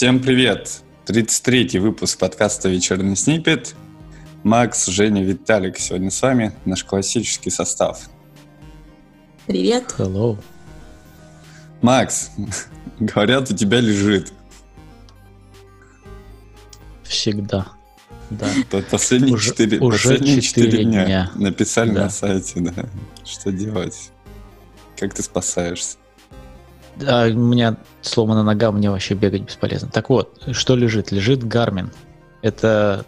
Всем привет! 33-й выпуск подкаста «Вечерний снипет». Макс, Женя, Виталик сегодня с вами. Наш классический состав. Привет. Hello. Макс, говорят, у тебя лежит. Всегда. Да. Последние Уже- четыре уже последние четыре четыре дня. дня. Написали Да. на сайте, да. Что делать? Как ты спасаешься? А, у меня сломана нога, мне вообще бегать бесполезно. Так вот, что лежит? Лежит Гармин. Это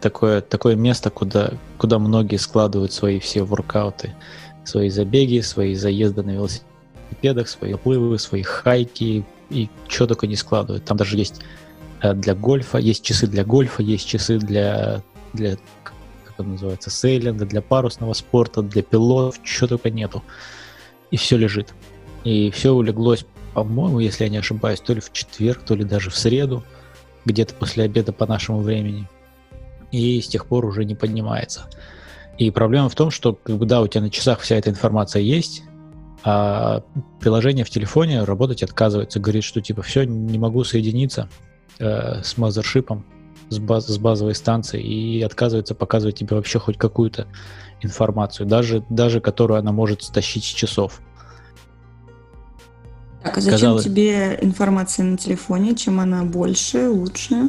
такое, такое место, куда, куда многие складывают свои все воркауты, свои забеги, свои заезды на велосипедах, свои плывы, свои хайки и что только не складывают. Там даже есть э, для гольфа, есть часы для гольфа, есть часы для, для как это называется, сейлинга, для парусного спорта, для пилотов, чего только нету. И все лежит. И все улеглось, по-моему, если я не ошибаюсь, то ли в четверг, то ли даже в среду, где-то после обеда по нашему времени. И с тех пор уже не поднимается. И проблема в том, что как бы, да, у тебя на часах вся эта информация есть, а приложение в телефоне работать отказывается. Говорит, что типа все, не могу соединиться э, с мазершипом, с, баз- с базовой станцией, и отказывается показывать тебе вообще хоть какую-то информацию, даже, даже которую она может стащить с часов. Так, а зачем Казалось- тебе информация на телефоне? Чем она больше, лучше?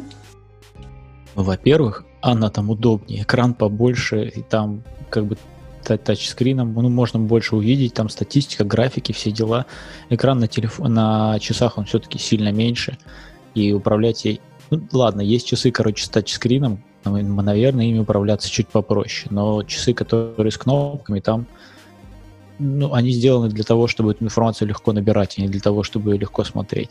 Во-первых, она там удобнее, экран побольше, и там как бы та- тачскрином, ну, можно больше увидеть, там статистика, графики, все дела. Экран на, телефон, на часах, он все-таки сильно меньше, и управлять ей... Ну, ладно, есть часы, короче, с тачскрином, наверное, ими управляться чуть попроще, но часы, которые с кнопками, там ну, они сделаны для того, чтобы эту информацию легко набирать, а не для того, чтобы ее легко смотреть.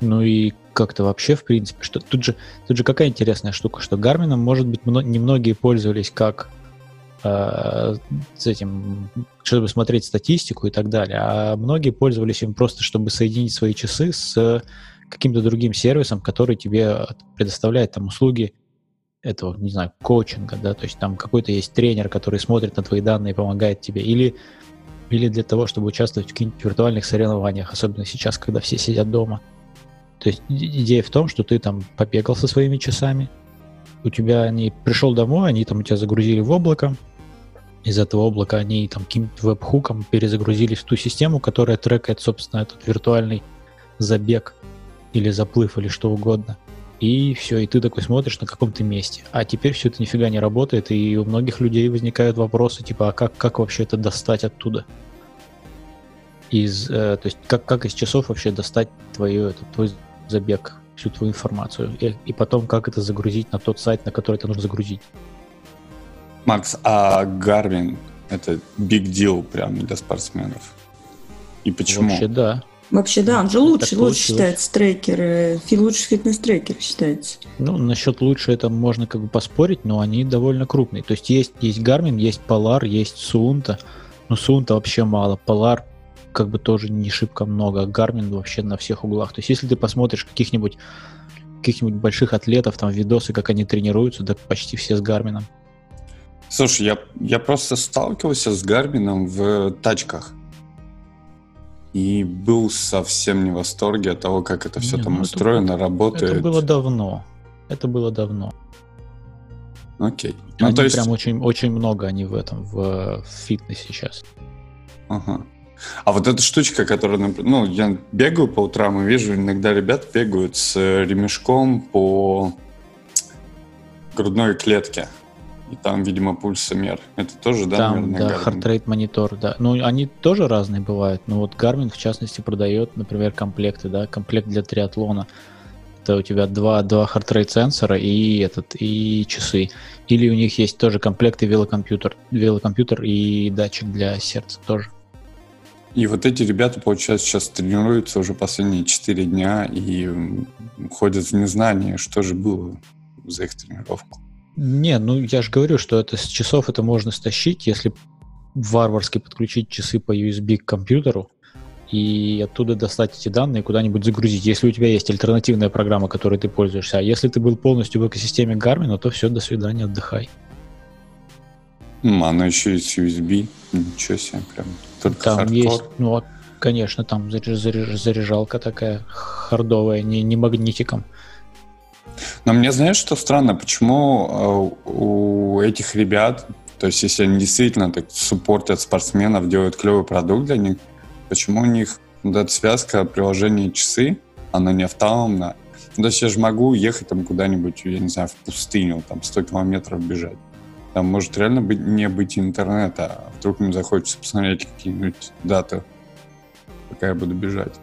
Ну и как-то вообще, в принципе, что тут же, тут же какая интересная штука, что Гармином, может быть, мно- немногие пользовались как э, с этим, чтобы смотреть статистику и так далее, а многие пользовались им просто, чтобы соединить свои часы с каким-то другим сервисом, который тебе предоставляет там услуги этого, не знаю, коучинга, да, то есть там какой-то есть тренер, который смотрит на твои данные и помогает тебе, или, или для того, чтобы участвовать в каких-нибудь виртуальных соревнованиях, особенно сейчас, когда все сидят дома. То есть идея в том, что ты там побегал со своими часами, у тебя они пришел домой, они там у тебя загрузили в облако, из этого облака они там каким-то веб-хуком перезагрузились в ту систему, которая трекает, собственно, этот виртуальный забег или заплыв или что угодно. И все, и ты такой смотришь на каком то месте. А теперь все это нифига не работает, и у многих людей возникают вопросы, типа, а как, как вообще это достать оттуда? Из, э, то есть, как, как из часов вообще достать твою, это, твой забег, всю твою информацию, и, и потом как это загрузить на тот сайт, на который это нужно загрузить. Макс, а Гарвин это big deal прям для спортсменов. И почему? Вообще, да. Вообще, да, он же Так лучше, лучше считается трекер, лучше фитнес-трекер считается. Ну, насчет лучше это можно как бы поспорить, но они довольно крупные. То есть есть, есть Garmin, есть Polar, есть Suunto. Но Suunto вообще мало. Polar как бы тоже не шибко много. а Garmin вообще на всех углах. То есть если ты посмотришь каких-нибудь каких-нибудь больших атлетов, там видосы, как они тренируются, да почти все с Гармином. Слушай, я, я просто сталкивался с Гармином в тачках. И был совсем не в восторге от того, как это все Не, там ну это устроено, работает. Это было давно. Это было давно. Окей. Ну, они то есть... прям очень, очень много они в этом, в, в фитнесе сейчас. Ага. А вот эта штучка, которая, ну, я бегаю по утрам и вижу, иногда ребята бегают с ремешком по грудной клетке. И там, видимо, пульсомер. Это тоже, да, Там, наверное, да, Garmin? heart rate монитор, да. Ну, они тоже разные бывают. Но вот Garmin, в частности, продает, например, комплекты, да, комплект для триатлона. Это у тебя два, два heart rate сенсора и этот, и часы. Или у них есть тоже комплекты велокомпьютер, велокомпьютер и датчик для сердца тоже. И вот эти ребята, получается, сейчас тренируются уже последние 4 дня и ходят в незнание, что же было за их тренировку. Не, ну я же говорю, что это с часов это можно стащить, если варварски подключить часы по USB к компьютеру и оттуда достать эти данные куда-нибудь загрузить. Если у тебя есть альтернативная программа, которой ты пользуешься, а если ты был полностью в экосистеме Garmin, то все, до свидания, отдыхай. М, Оно еще и с USB. Ничего себе, прям. Только Там хардкор. есть, ну, Конечно, там заряж- заряж- заряжалка такая хардовая, не, не магнитиком. Но мне знаешь, что странно, почему э, у этих ребят, то есть если они действительно так суппортят спортсменов, делают клевый продукт для них, почему у них вот эта связка приложения часы, она не автономна? Ну, то есть я же могу ехать там куда-нибудь, я не знаю, в пустыню, там 100 километров бежать. Там может реально быть, не быть интернета, а вдруг мне захочется посмотреть какие-нибудь даты, пока я буду бежать.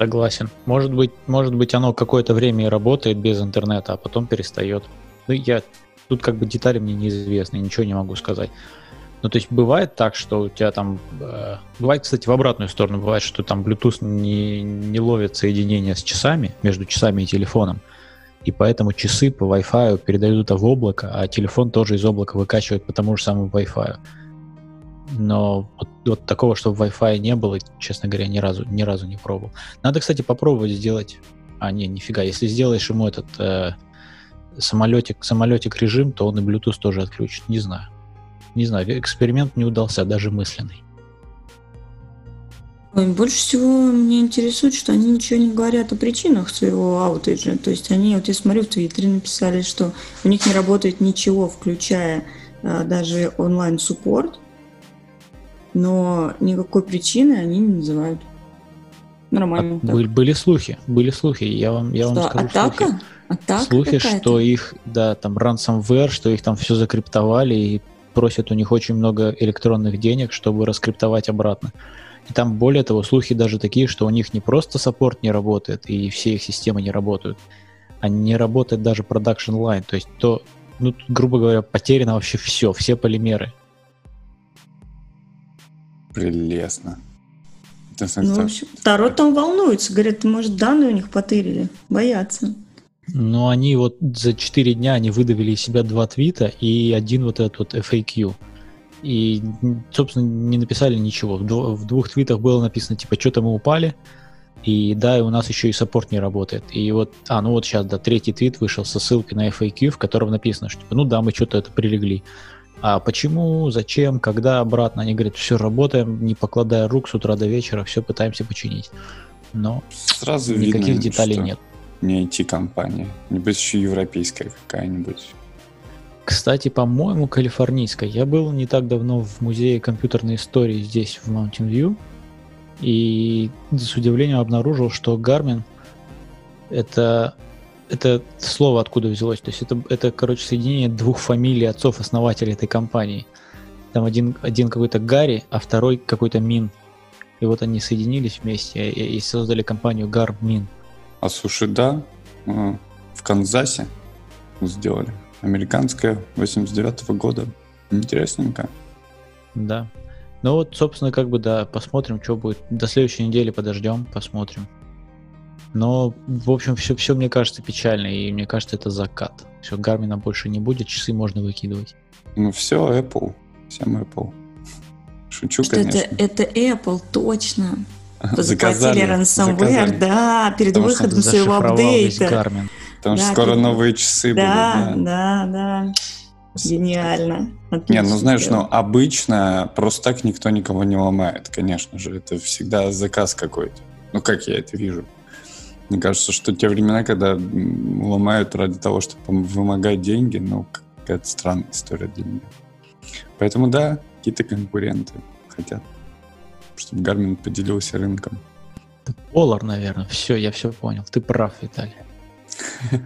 Согласен. Может быть, может быть, оно какое-то время и работает без интернета, а потом перестает. Ну, я тут как бы детали мне неизвестны, ничего не могу сказать. Ну, то есть бывает так, что у тебя там... Э, бывает, кстати, в обратную сторону. Бывает, что там Bluetooth не, не ловит соединение с часами, между часами и телефоном. И поэтому часы по Wi-Fi передают это в облако, а телефон тоже из облака выкачивает по тому же самому Wi-Fi. Но вот, вот такого, чтобы Wi-Fi не было, честно говоря, ни разу, ни разу не пробовал. Надо, кстати, попробовать сделать... А, не, нифига. Если сделаешь ему этот э, самолетик, самолетик режим, то он и Bluetooth тоже отключит. Не знаю. Не знаю, эксперимент не удался, даже мысленный. Больше всего меня интересует, что они ничего не говорят о причинах своего аутейджа. То есть они, вот я смотрю, в Твиттере написали, что у них не работает ничего, включая а, даже онлайн-суппорт, но никакой причины они не называют. Нормально. А, так. были, были слухи, были слухи. Я вам, я вам Что, скажу атака? слухи. Атака слухи, что их, да, там ransomware, что их там все закриптовали и просят у них очень много электронных денег, чтобы раскриптовать обратно. И там, более того, слухи даже такие, что у них не просто саппорт не работает и все их системы не работают, а не работает даже production line. То есть то, ну, грубо говоря, потеряно вообще все, все полимеры. Прелестно. Это, Ну, в это- общем, Таро там волнуется. Говорят, может, данные у них потырили. Боятся. Но они вот за 4 дня они выдавили из себя два твита и один вот этот вот FAQ. И, собственно, не написали ничего. В двух твитах было написано, типа, что-то мы упали, и да, и у нас еще и саппорт не работает. И вот, а, ну вот сейчас, да, третий твит вышел со ссылкой на FAQ, в котором написано, что, типа, ну да, мы что-то это прилегли. А почему, зачем, когда обратно? Они говорят, все, работаем, не покладая рук с утра до вечера, все пытаемся починить. Но Сразу никаких видно, деталей что нет. Не IT-компания. Небось еще европейская какая-нибудь. Кстати, по-моему, калифорнийская. Я был не так давно в музее компьютерной истории здесь, в Mountain View, и с удивлением обнаружил, что Garmin это, это слово откуда взялось. То есть это, это, короче, соединение двух фамилий отцов-основателей этой компании. Там один, один какой-то Гарри, а второй какой-то Мин. И вот они соединились вместе и, и создали компанию Garmin. А слушай, да, э, в Канзасе сделали. Американская 89 года. Интересненько. Да. Ну вот, собственно, как бы да, посмотрим, что будет. До следующей недели подождем, посмотрим. Но, в общем, все, все мне кажется печально, и мне кажется, это закат. Все, Гармина больше не будет, часы можно выкидывать. Ну все, Apple. Всем Apple. Шучу, Что это, конечно. это Apple, точно. Заказали, ransomware, заказали. да, перед Потому что выходом своего апдейта. Потому что Да, скоро ты- новые часы Да, будут. да, да. Гениально. Не, Отлично ну знаешь, ну обычно просто так никто никого не ломает, конечно же. Это всегда заказ какой-то. Ну как я это вижу. Мне кажется, что те времена, когда ломают ради того, чтобы вымогать деньги, ну, какая-то странная история для меня. Поэтому да, какие-то конкуренты хотят, чтобы Гармин поделился рынком. Polar, наверное. Все, я все понял. Ты прав, Виталий.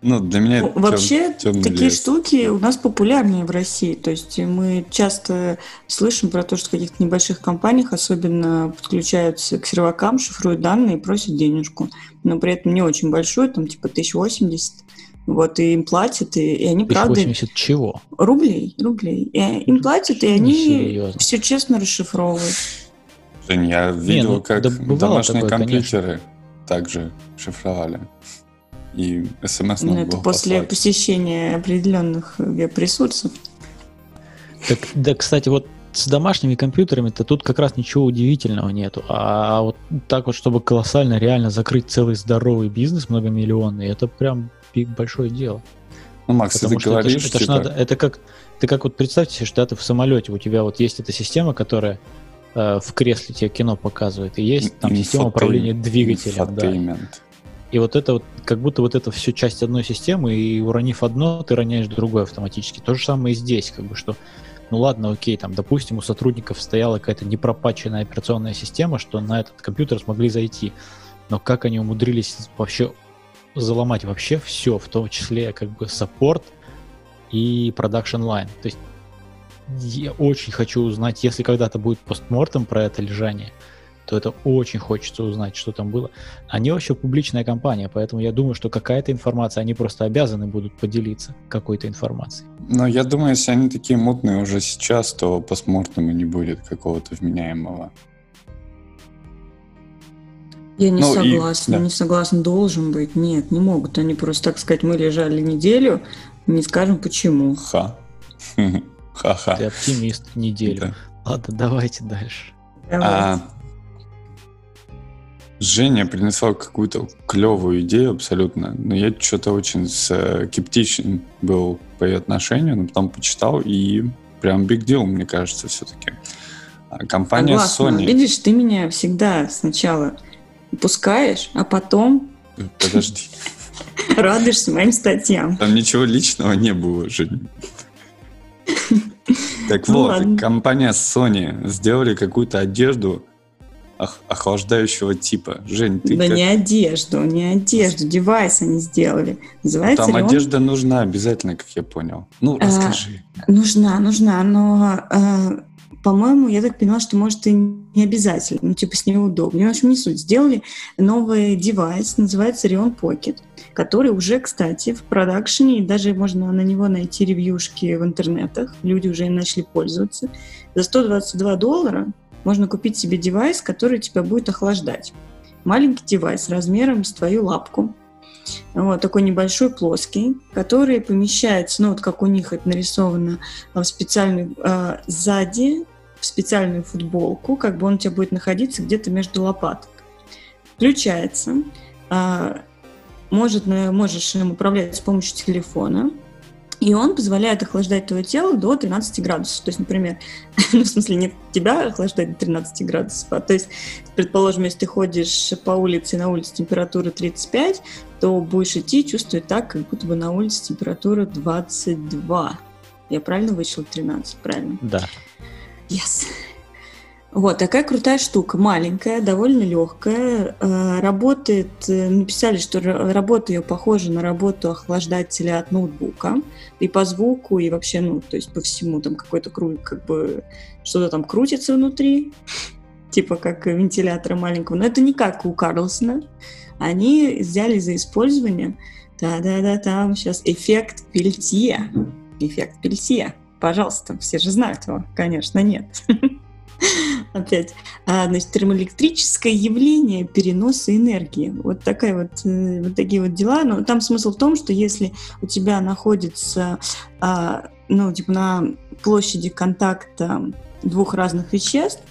Ну, для меня Ну, это Вообще, тем- такие лес. штуки у нас популярнее в России. То есть мы часто слышим про то, что в каких-то небольших компаниях особенно подключаются к сервакам, шифруют данные и просят денежку. Но при этом не очень большой, там типа 1080. Вот, и им платят, и, и они, правда, 1080 чего? рублей, рублей. И им платят, и они Несерьезно. все честно расшифровывают. Жень, я видел, ну, как да домашние такое, компьютеры также шифровали. И смс Ну, надо это после послать. посещения определенных веб-ресурсов. Так, да, кстати, вот с домашними компьютерами-то тут как раз ничего удивительного нету. А вот так вот, чтобы колоссально реально закрыть целый здоровый бизнес многомиллионный, это прям большое дело. Ну, Макс, ты Потому что это, говоришь, ж- это ж типа, надо, это как, ты как вот представьте себе, что ты в самолете, у тебя вот есть эта система, которая э, в кресле тебе кино показывает, и есть там система управления двигателем. Да. И вот это вот, как будто вот это все часть одной системы, и уронив одно, ты роняешь другое автоматически. То же самое и здесь, как бы, что, ну ладно, окей, там, допустим, у сотрудников стояла какая-то непропатченная операционная система, что на этот компьютер смогли зайти. Но как они умудрились вообще заломать вообще все, в том числе как бы support и production line. То есть я очень хочу узнать, если когда-то будет postmortem про это лежание, то это очень хочется узнать, что там было. Они вообще публичная компания, поэтому я думаю, что какая-то информация, они просто обязаны будут поделиться какой-то информацией. Но я думаю, если они такие мутные уже сейчас, то постмортема не будет какого-то вменяемого. Я не Ну, и- согласна, да. не согласна, должен быть. Нет, не могут. Они просто, так сказать, мы лежали неделю, не скажем почему. Ха. Ха-ха. Ты оптимист неделю. Да. Ладно, давайте дальше. А, Женя принесла какую-то клевую идею абсолютно, но я что-то очень скептичен был по ее отношению, но потом почитал и прям big deal, мне кажется, все-таки. Компания Согласна. Sony... Видишь, ты меня всегда сначала пускаешь, а потом Подожди, радуешься моим статьям. там ничего личного не было, Женя. Так Ну вот, компания Sony сделали какую-то одежду охлаждающего типа. Жень, ты да как- не одежду, не одежду, девайс они сделали. Называется Там он? одежда нужна обязательно, как я понял. Ну, А, расскажи. Нужна, нужна, но, э, по-моему, я так поняла, что, может, и не обязательно. Ну, типа, с ней удобнее. В общем, не суть. Сделали новый девайс, называется Rion Pocket, который уже, кстати, в продакшене, и даже можно на него найти ревьюшки в интернетах. Люди уже им начали пользоваться. За 122 доллара можно купить себе девайс, который тебя будет охлаждать. Маленький девайс размером с твою лапку. Вот такой небольшой плоский, который помещается, ну вот как у них это нарисовано, в специальную э, сзади в специальную футболку, как бы он у тебя будет находиться где-то между лопаток. Включается, а, может, можешь им управлять с помощью телефона, и он позволяет охлаждать твое тело до 13 градусов. То есть, например, ну, в смысле, не тебя охлаждать до 13 градусов, а то есть, предположим, если ты ходишь по улице, и на улице температура 35, то будешь идти чувствовать так, как будто бы на улице температура 22. Я правильно вычел 13? Правильно. Да. Yes. Вот такая крутая штука, маленькая, довольно легкая, э, работает. э, Написали, что ра- работа ее похожа на работу охлаждателя от ноутбука и по звуку и вообще, ну, то есть по всему там какой-то круг, как бы что-то там крутится внутри, типа как вентилятора маленького. Но это не как у Карлсона. Они взяли за использование, да-да-да, там сейчас эффект пельтье. Эффект пельтье. Пожалуйста, все же знают его. Конечно, нет. Опять. А, значит, термоэлектрическое явление переноса энергии. Вот такая вот, э, вот такие вот дела. Но там смысл в том, что если у тебя находится, а, ну, типа на площади контакта двух разных веществ,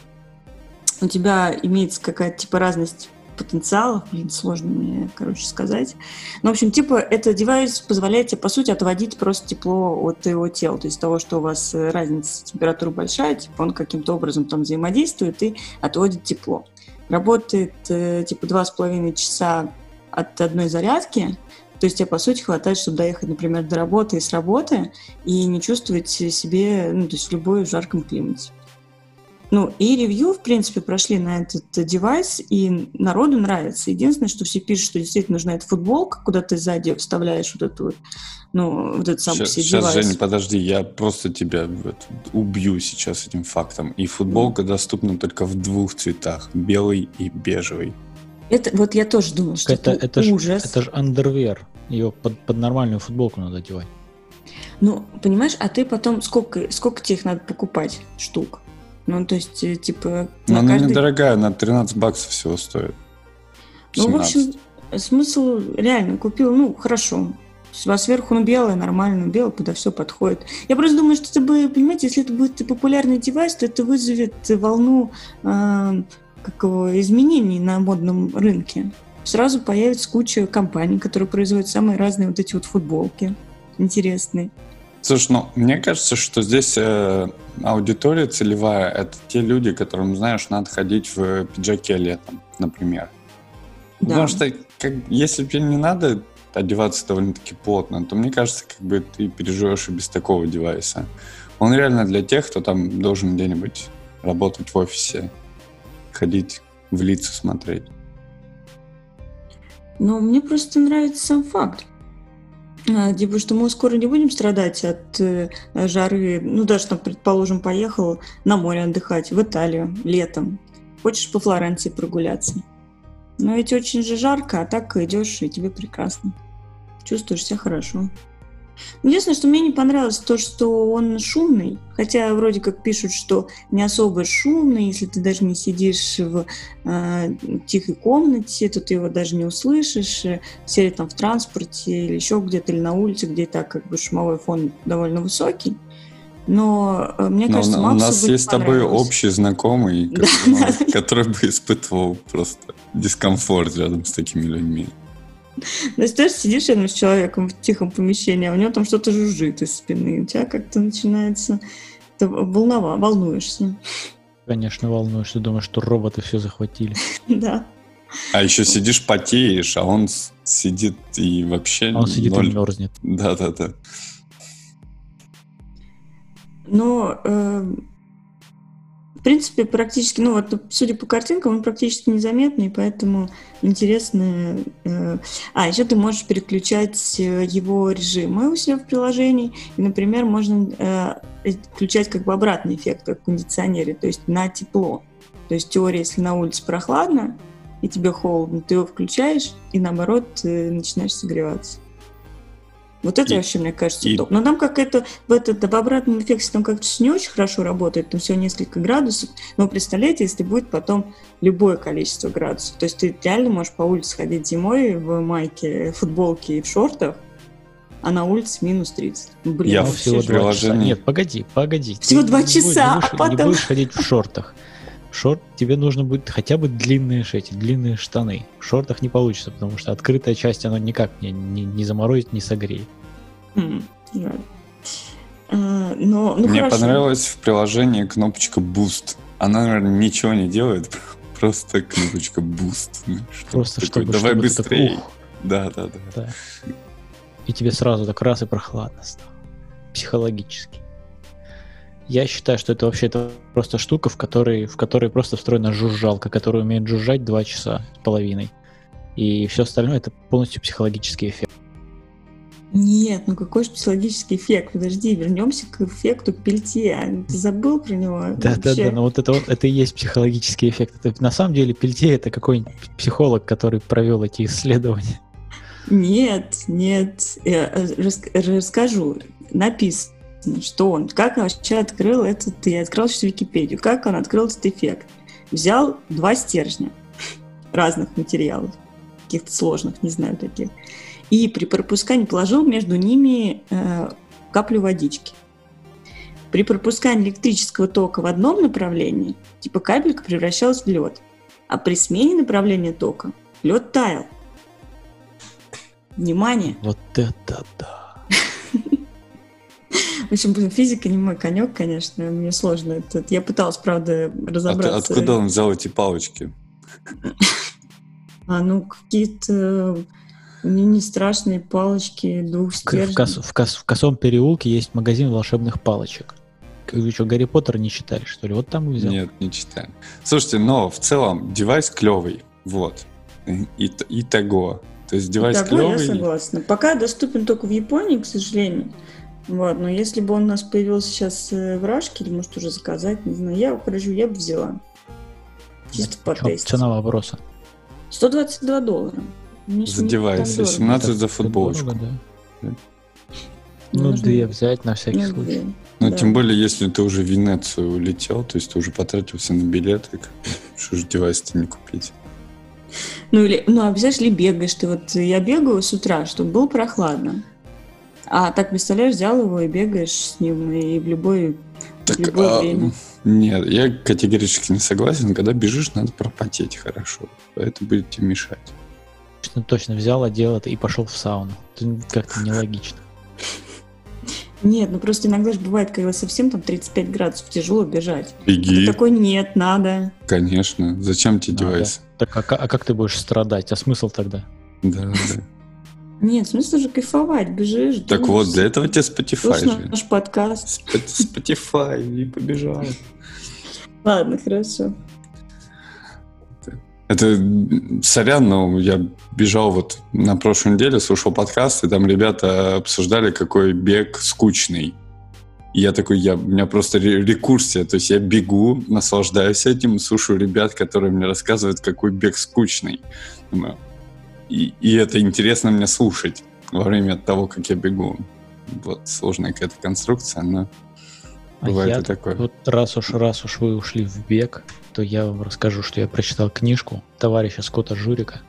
у тебя имеется какая-то типа разность потенциалов, блин, сложно мне, короче, сказать. Ну, в общем, типа, этот девайс позволяет тебе, по сути, отводить просто тепло от твоего тела. То есть того, что у вас э, разница температуры большая, типа, он каким-то образом там взаимодействует и отводит тепло. Работает, э, типа, два с половиной часа от одной зарядки, то есть тебе, по сути, хватает, чтобы доехать, например, до работы и с работы, и не чувствовать себе, ну, то есть в любой жарком климате. Ну, и ревью, в принципе, прошли на этот э, девайс, и народу нравится. Единственное, что все пишут, что действительно нужна эта футболка, куда ты сзади вставляешь вот эту вот, ну, вот этот сам Сейчас, себе сейчас, девайс. Женя, подожди, я просто тебя вот убью сейчас этим фактом. И футболка доступна только в двух цветах, белый и бежевый. Это, вот я тоже думала, что Это, это, это, ж, ужас. это же андервер. Ее под, под нормальную футболку надо одевать. Ну, понимаешь, а ты потом, сколько, сколько тебе их надо покупать штук? Ну, то есть, э, типа, Но на она каждый- недорогая, она 13 баксов всего стоит. Ну, в 17. общем, смысл реально купил, ну, хорошо. А сверху, ну, белое, нормально, ну, белое подо все подходит. Я просто думаю, что это бы, понимаете, если это будет популярный девайс, то это вызовет волну э, как его, изменений на модном рынке. Сразу появится куча компаний, которые производят самые разные вот эти вот футболки интересные. Слушай, ну, мне кажется, что здесь э, аудитория целевая — это те люди, которым, знаешь, надо ходить в пиджаке летом, например. Да. Потому что, как, если тебе не надо одеваться довольно-таки плотно, то, мне кажется, как бы ты переживешь и без такого девайса. Он реально для тех, кто там должен где-нибудь работать в офисе, ходить в лица смотреть. Но мне просто нравится сам факт. А, Типа, что мы скоро не будем страдать от э, жары. Ну, даже там, предположим, поехал на море отдыхать, в Италию, летом. Хочешь по Флоренции прогуляться. Но ведь очень же жарко, а так идешь, и тебе прекрасно. Чувствуешь себя хорошо. Единственное, что мне не понравилось, то, что он шумный. Хотя вроде как пишут, что не особо шумный, если ты даже не сидишь в э, тихой комнате, то ты его даже не услышишь. э, Сели там в транспорте или еще где-то, или на улице, где так как бы шумовой фон довольно высокий. Но э, мне Но кажется, у Максу нас бы не есть с тобой общий знакомый, который бы испытывал просто дискомфорт рядом с такими людьми. То есть ты же сидишь рядом с человеком в тихом помещении, а у него там что-то жужжит из спины. У тебя как-то начинается... Ты волнова, волнуешься. Конечно, волнуешься, думаешь, что роботы все захватили. Да. А еще сидишь, потеешь, а он сидит и вообще А он сидит ноль. и мерзнет. Да-да-да. Но, э, принципе, практически, ну вот, судя по картинкам, он практически незаметный, поэтому интересно. э, А, еще ты можешь переключать э, его режимы у себя в приложении. И, например, можно э, включать как бы обратный эффект, как в кондиционере, то есть на тепло. То есть теория, если на улице прохладно, и тебе холодно, ты его включаешь, и наоборот начинаешь согреваться. Вот это И- вообще, мне кажется, и- топ. Но там как это в, этот, в обратном эффекте там как-то не очень хорошо работает, там всего несколько градусов. Но представляете, если будет потом любое количество градусов. То есть ты реально можешь по улице ходить зимой в майке, футболке и в шортах, а на улице минус 30. Блин, Я Ну, всего два часа. Нет, погоди, погоди. Всего Ты два часа, будешь, а потом- Не будешь ходить в шортах. Шорт, тебе нужно будет хотя бы длинные эти, длинные штаны. В шортах не получится, потому что открытая часть, она никак не, не, не заморозит, не согреет. Жаль. А, но, ну Мне хорошо. понравилась в приложении кнопочка Boost. Она, наверное, ничего не делает, просто кнопочка Boost. Ну, что Просто такое, чтобы, Давай чтобы ты такой, быстрее. «Ух», Да, да, да. да. И тебе сразу так раз и прохладно стало. Психологически. Я считаю, что это вообще это просто штука, в которой, в которой просто встроена жужжалка, которая умеет жужжать два часа с половиной. И все остальное это полностью психологический эффект. Нет, ну какой же психологический эффект? Подожди, вернемся к эффекту пельтье. Ты забыл про него? Да, да, Вообще? да, но вот это вот это и есть психологический эффект. Это, на самом деле Пельтье это какой-нибудь психолог, который провел эти исследования. Нет, нет. Я э, рас- расскажу. Написано, что он, как он вообще открыл этот, я открыл сейчас Википедию, как он открыл этот эффект. Взял два стержня разных материалов, каких-то сложных, не знаю таких, и при пропускании положил между ними э, каплю водички. При пропускании электрического тока в одном направлении, типа капелька превращалась в лед, а при смене направления тока лед таял. Внимание! Вот это да. В общем, блин, физика не мой конек, конечно, мне сложно. Это, я пыталась, правда, От- разобраться. откуда он взял эти палочки? А, ну, какие-то не, не страшные палочки, двух В, стержней. кос- в кос- в косом переулке есть магазин волшебных палочек. Как Вы что, Гарри Поттер не читали, что ли? Вот там и взял. Нет, не читаем. Слушайте, но в целом девайс клевый. Вот. И, и того. То есть девайс Итого, я клевый. согласна. Пока доступен только в Японии, к сожалению. Вот, но если бы он у нас появился сейчас э, в Рашке, или может уже заказать, не знаю, я ухожу, я бы взяла. Чисто потестить. Цена вопроса. 122 доллара. За девайс, так дорого. 17 за футболочку. дорого, да. Да. Ну, две взять на всякий ну, случай. две. Ну, Да. тем более, если ты уже в Венецию улетел, то есть ты уже потратился на билеты, что же девайс-то не купить? Ну, или, ну, а ли бегаешь ты? Вот я бегаю с утра, чтобы было прохладно. А так, представляешь, взял его и бегаешь с ним и в любой Так, в любое а, время. Нет, я категорически не согласен. Когда бежишь, надо пропотеть хорошо. Это будет тебе мешать. Точно, точно взял, одел это и пошел в сауну. Это как-то нелогично. Нет, ну просто иногда же бывает, когда совсем там 35 градусов, тяжело бежать. А Беги, ты такой, нет, надо. конечно. Зачем тебе Надо. девайс? Так а, а как ты будешь страдать? А смысл тогда? Да, да. Нет, смысл же кайфовать, бежишь. Так думаешь, вот, для этого тебе Spotify же. наш подкаст. Spotify, и побежал. Ладно, хорошо. Это, сорян, но я бежал вот на прошлой неделе, слушал подкаст, и там ребята обсуждали, какой бег скучный. И я такой, я, у меня просто ре- рекурсия, то есть я бегу, наслаждаюсь этим, слушаю ребят, которые мне рассказывают, какой бег скучный. И, и это интересно мне слушать во время того, как я бегу. Вот, сложная какая-то конструкция, но А бывает я и такое. Вот раз уж, раз уж вы ушли в бег, то я вам расскажу, что я прочитал книжку товарища Скотта Журика.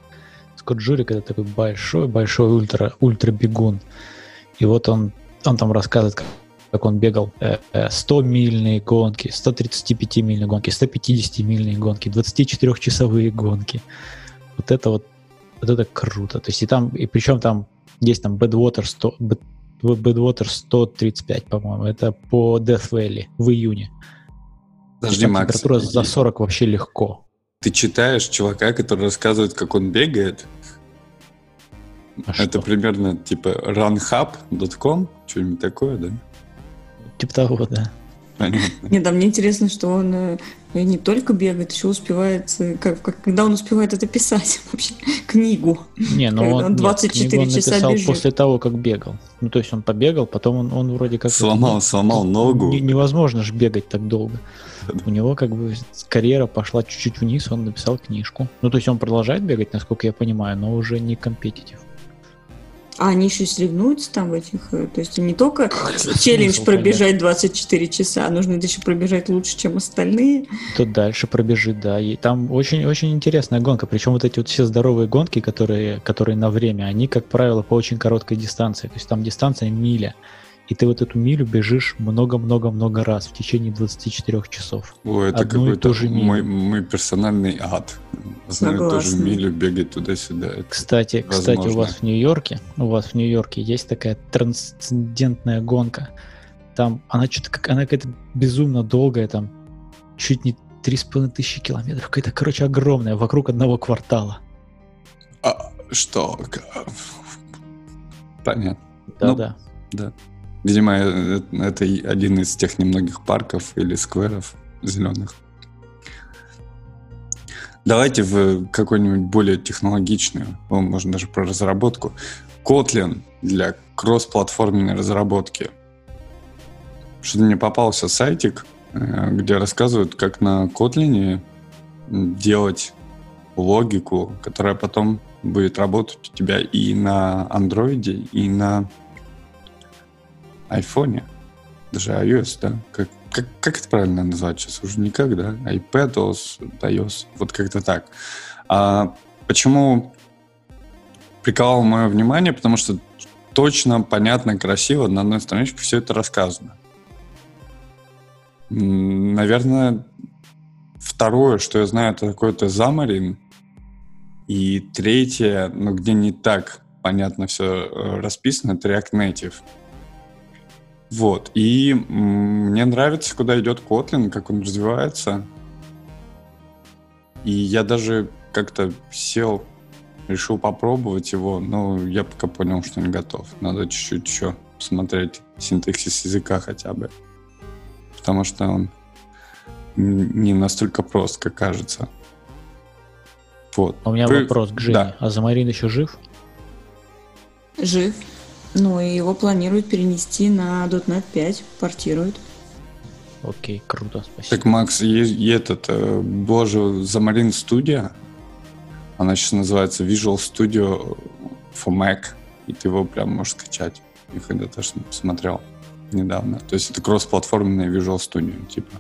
Скотт Журик это такой большой-большой ультра, ультрабегун. И вот он, он там рассказывает, как, как он бегал э, э, 100-мильные гонки, 135-мильные гонки, 150-мильные гонки, 24-часовые гонки. Вот это вот, вот это круто. То есть и там, и причем там есть там Badwater 100, Bad- Badwater 135, по-моему. Это по Death Valley в июне. Подожди, Там Макс, температура за 40 вообще легко. ты читаешь чувака, который рассказывает, как он бегает, А Это что? примерно типа runhub.com, что-нибудь такое, да? Типа того, да. Понятно. Нет, да, мне интересно, что он э, не только бегает, еще успевает, э, как, как- когда он успевает это писать вообще, книгу. Не, ну он, он нет, 24 книгу он часа написал бежит. после того, как бегал. Ну, то есть он побегал, потом он, он вроде как... Сломал, сломал ногу. Не- невозможно же бегать так долго. У него как бы карьера пошла чуть-чуть вниз, он написал книжку. Ну, то есть он продолжает бегать, насколько я понимаю, но уже не компетитив. А они еще соревнуются там в этих, э, то есть не только челлендж смысл пробежать 24 часа, а нужно еще пробежать лучше, чем остальные. Тут дальше пробежит, да. И там очень-очень интересная гонка. Причем вот эти вот все здоровые гонки, которые, которые на время, они, как правило, по очень короткой дистанции. То есть там дистанция миля. И ты вот эту милю бежишь много-много-много раз в течение 24 часов. Ой, это Одну какой-то же мой, мой персональный ад. Знаю тоже Согласна. милю, бегать туда-сюда. Это- Кстати, кстати, у Возможно. вас в Нью-Йорке, у вас в Нью-Йорке есть такая трансцендентная гонка. Там она что-то как она какая-то безумно долгая, там чуть не три с половиной тысячи километров, какая-то, короче, огромная, вокруг одного квартала. А, что? Понятно. Ну, Да-да. Видимо, э, это и один из тех немногих парков или скверов зеленых. Давайте в какую-нибудь более технологичную, ну, можно даже про разработку. Kotlin для кроссплатформенной разработки. Что-то мне попался сайтик, э, где рассказывают, как на Kotlin делать логику, которая потом будет работать у тебя и на андроиде, и на айфоне, даже iOS, да? Как, как, как это правильно назвать сейчас? Уже никак, да? iPadOS, iOS, вот как-то так. А почему приковало мое внимание? Потому что точно, понятно, красиво на одной страничке все это рассказано. Наверное, второе, что я знаю, это какой-то Xamarin. И третье, ну, где не так понятно все расписано, это React Native. Вот. И мне нравится, куда идет Kotlin, как он развивается. И я даже как-то сел, решил попробовать его, но я пока понял, что не готов. Надо чуть-чуть еще посмотреть синтаксис языка хотя бы. Потому что он не настолько прост, как кажется. Вот. А у меня Вы- вопрос к Жене. да. А Замарин еще жив? Жив. Ну, и его планируют перенести на .NET 5, портируют. Окей, круто, спасибо. Так, Макс, и, и этот, э, была же Xamarin Studio, она сейчас называется Visual Studio for Mac, и ты его прям можешь скачать. Я когда-то ж смотрел недавно. То есть это кроссплатформенная Visual Studio, типа.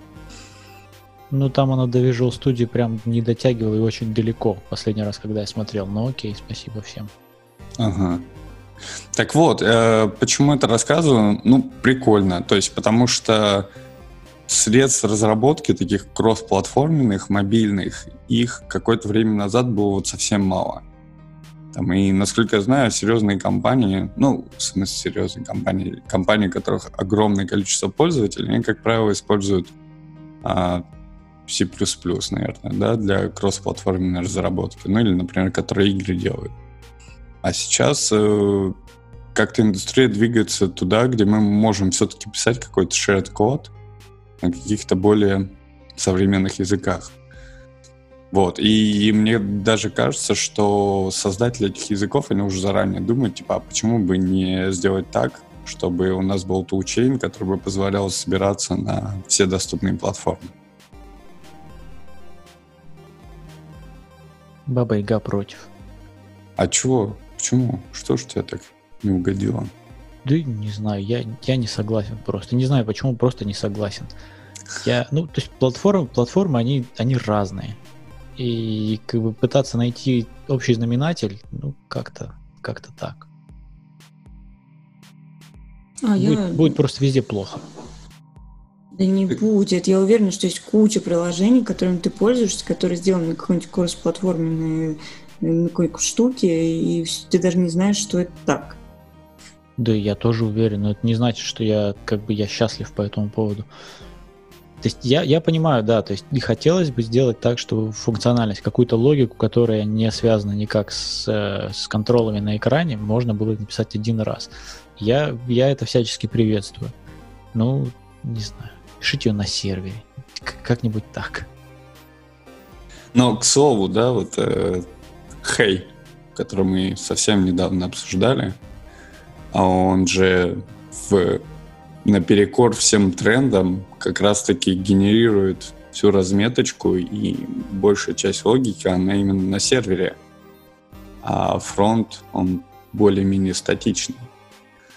Ну, там она до Visual Studio прям не дотягивала и очень далеко, последний раз, когда я смотрел. Ну, окей, спасибо всем. Ага. Так вот, э, почему это рассказываю? Ну, прикольно. То есть, потому что средств разработки таких кроссплатформенных, мобильных, их какое-то время назад было вот совсем мало. Там, и, насколько я знаю, серьезные компании, ну, в смысле серьезные компании, компании, у которых огромное количество пользователей, они, как правило, используют а, C++, наверное, да, для кроссплатформенной разработки. Ну, или, например, которые игры делают. А сейчас э, как-то индустрия двигается туда, где мы можем все-таки писать какой-то shared код на каких-то более современных языках. Вот. И, и мне даже кажется, что создатели этих языков, они уже заранее думают, типа, а почему бы не сделать так, чтобы у нас был toolchain, который бы позволял собираться на все доступные платформы. Баба Яга против. А чего? Почему? Что ж тебе так не угодило? Да не знаю, я, я не согласен просто. Не знаю, почему просто не согласен. Я, ну, то есть платформы, платформы, они, они разные. И как бы пытаться найти общий знаменатель, ну, как-то, как-то так. А, будет, я... будет просто везде плохо. Да не будет. Я уверена, что есть куча приложений, которыми ты пользуешься, которые сделаны на какой-нибудь кросс-платформенной на какой-то штуке, и ты даже не знаешь, что это так. Да, я тоже уверен, но это не значит, что я как бы я счастлив по этому поводу. То есть я, я понимаю, да, то есть и хотелось бы сделать так, чтобы функциональность, какую-то логику, которая не связана никак с, э, с контролами на экране, можно было написать один раз. Я, я это всячески приветствую. Ну, не знаю, пишите ее на сервере, как-нибудь так. Но, к слову, да, вот э, Хей, который мы совсем недавно обсуждали, а он же в, наперекор всем трендам как раз-таки генерирует всю разметочку, и большая часть логики, она именно на сервере. А фронт, он более-менее статичный.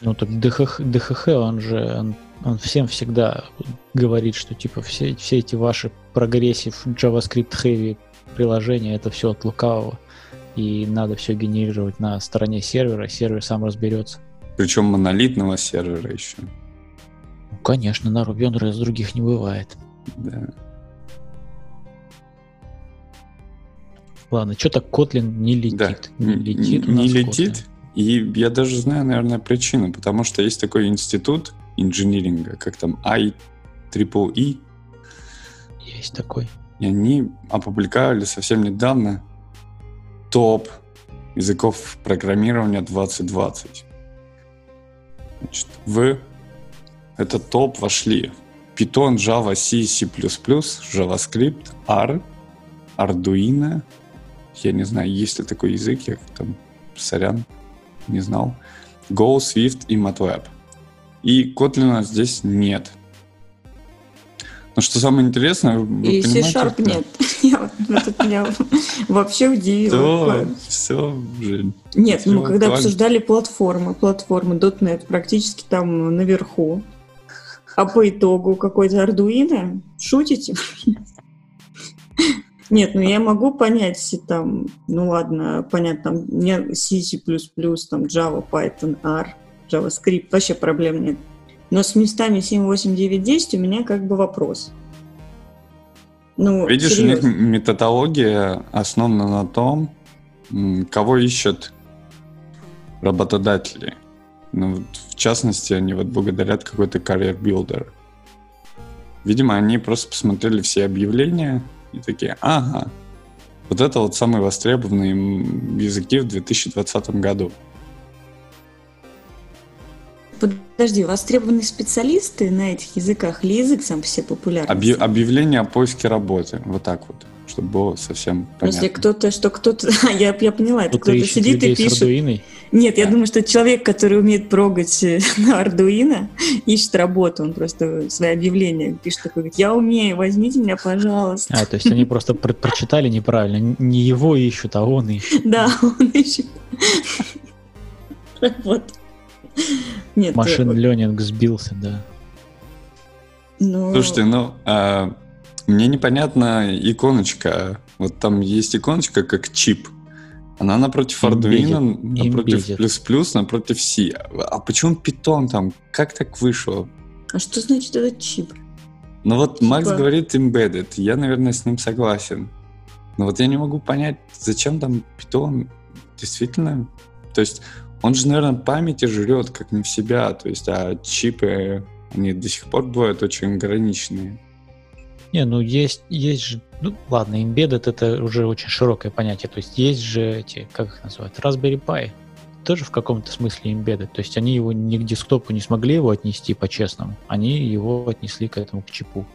Ну так ДХХ, ДХХ он же, он, он всем всегда говорит, что типа все, все эти ваши progressive JavaScript heavy приложения, это все от лукавого и надо все генерировать на стороне сервера, сервер сам разберется. Причем монолитного сервера еще. Ну, конечно, на Ruby on Rails других не бывает. Да. Ладно, что-то Kotlin не летит. Да. Не летит. Не летит. И я даже знаю, наверное, причину, потому что есть такой институт инжиниринга, как там IEEE. Есть такой. И они опубликовали совсем недавно топ языков программирования 2020. Значит, в этот топ вошли Python, Java, C, C++, JavaScript, R, Arduino. Я не знаю, есть ли такой язык, я там, сорян, не знал. Go, Swift и MATLAB. И Kotlin здесь нет. Но что самое интересное, И C-Sharp нет. Я, это меня вообще удивило. Все, Жень. Нет, мы когда актуально. обсуждали платформы, платформы .NET практически там наверху. А по итогу какой-то Arduino? Шутите? Нет, ну я могу понять, там, ну ладно, понятно, там C, C++, там Java, Python, R, JavaScript, вообще проблем нет. Но с местами 7, 8, 9, 10 у меня как бы вопрос. Ну, Видишь, у них серьезно. методология основана на том, кого ищут работодатели. Ну, вот в частности, они вот благодарят какой-то builder. Видимо, они просто посмотрели все объявления и такие, ага, вот это вот самые востребованные языки в 2020 году. Подожди, востребованные специалисты на этих языках или язык сам по себе популярный? Объ- объявление о поиске работы. Вот так вот, чтобы было совсем понятно. Если кто-то, что кто-то, я, я поняла, это Кто-то кто-то сидит и пишет. Arduino. Нет, я Да. думаю, что человек, который умеет прогать э, на Arduino, ищет работу, он просто свои объявления пишет такой, говорит, я умею, возьмите меня, пожалуйста. А, то есть они просто про- прочитали неправильно. Не его ищут, а он ищет. Да, он ищет работу. Нет, Машин э, ленинг сбился, да. ну, Слушайте, ну, а, мне непонятна иконочка. Вот там есть иконочка как чип. Она напротив Arduino, напротив плюс-плюс, напротив C. А почему Python там? Как так вышло? а что значит этот чип? Ну вот Макс Типа- говорит embedded, я, наверное, с ним согласен. Но вот я не могу понять, зачем там Python действительно. То есть он же, наверное, памяти жрет, как не в себя. То есть, а чипы, они до сих пор бывают очень ограниченные. Не, ну есть, есть же, ну ладно, embedded это уже очень широкое понятие. То есть есть же эти, как их называют, Raspberry Pi. Тоже в каком-то смысле embedded. То есть они его ни к десктопу не смогли его отнести по-честному. Они его отнесли к этому, к чипу.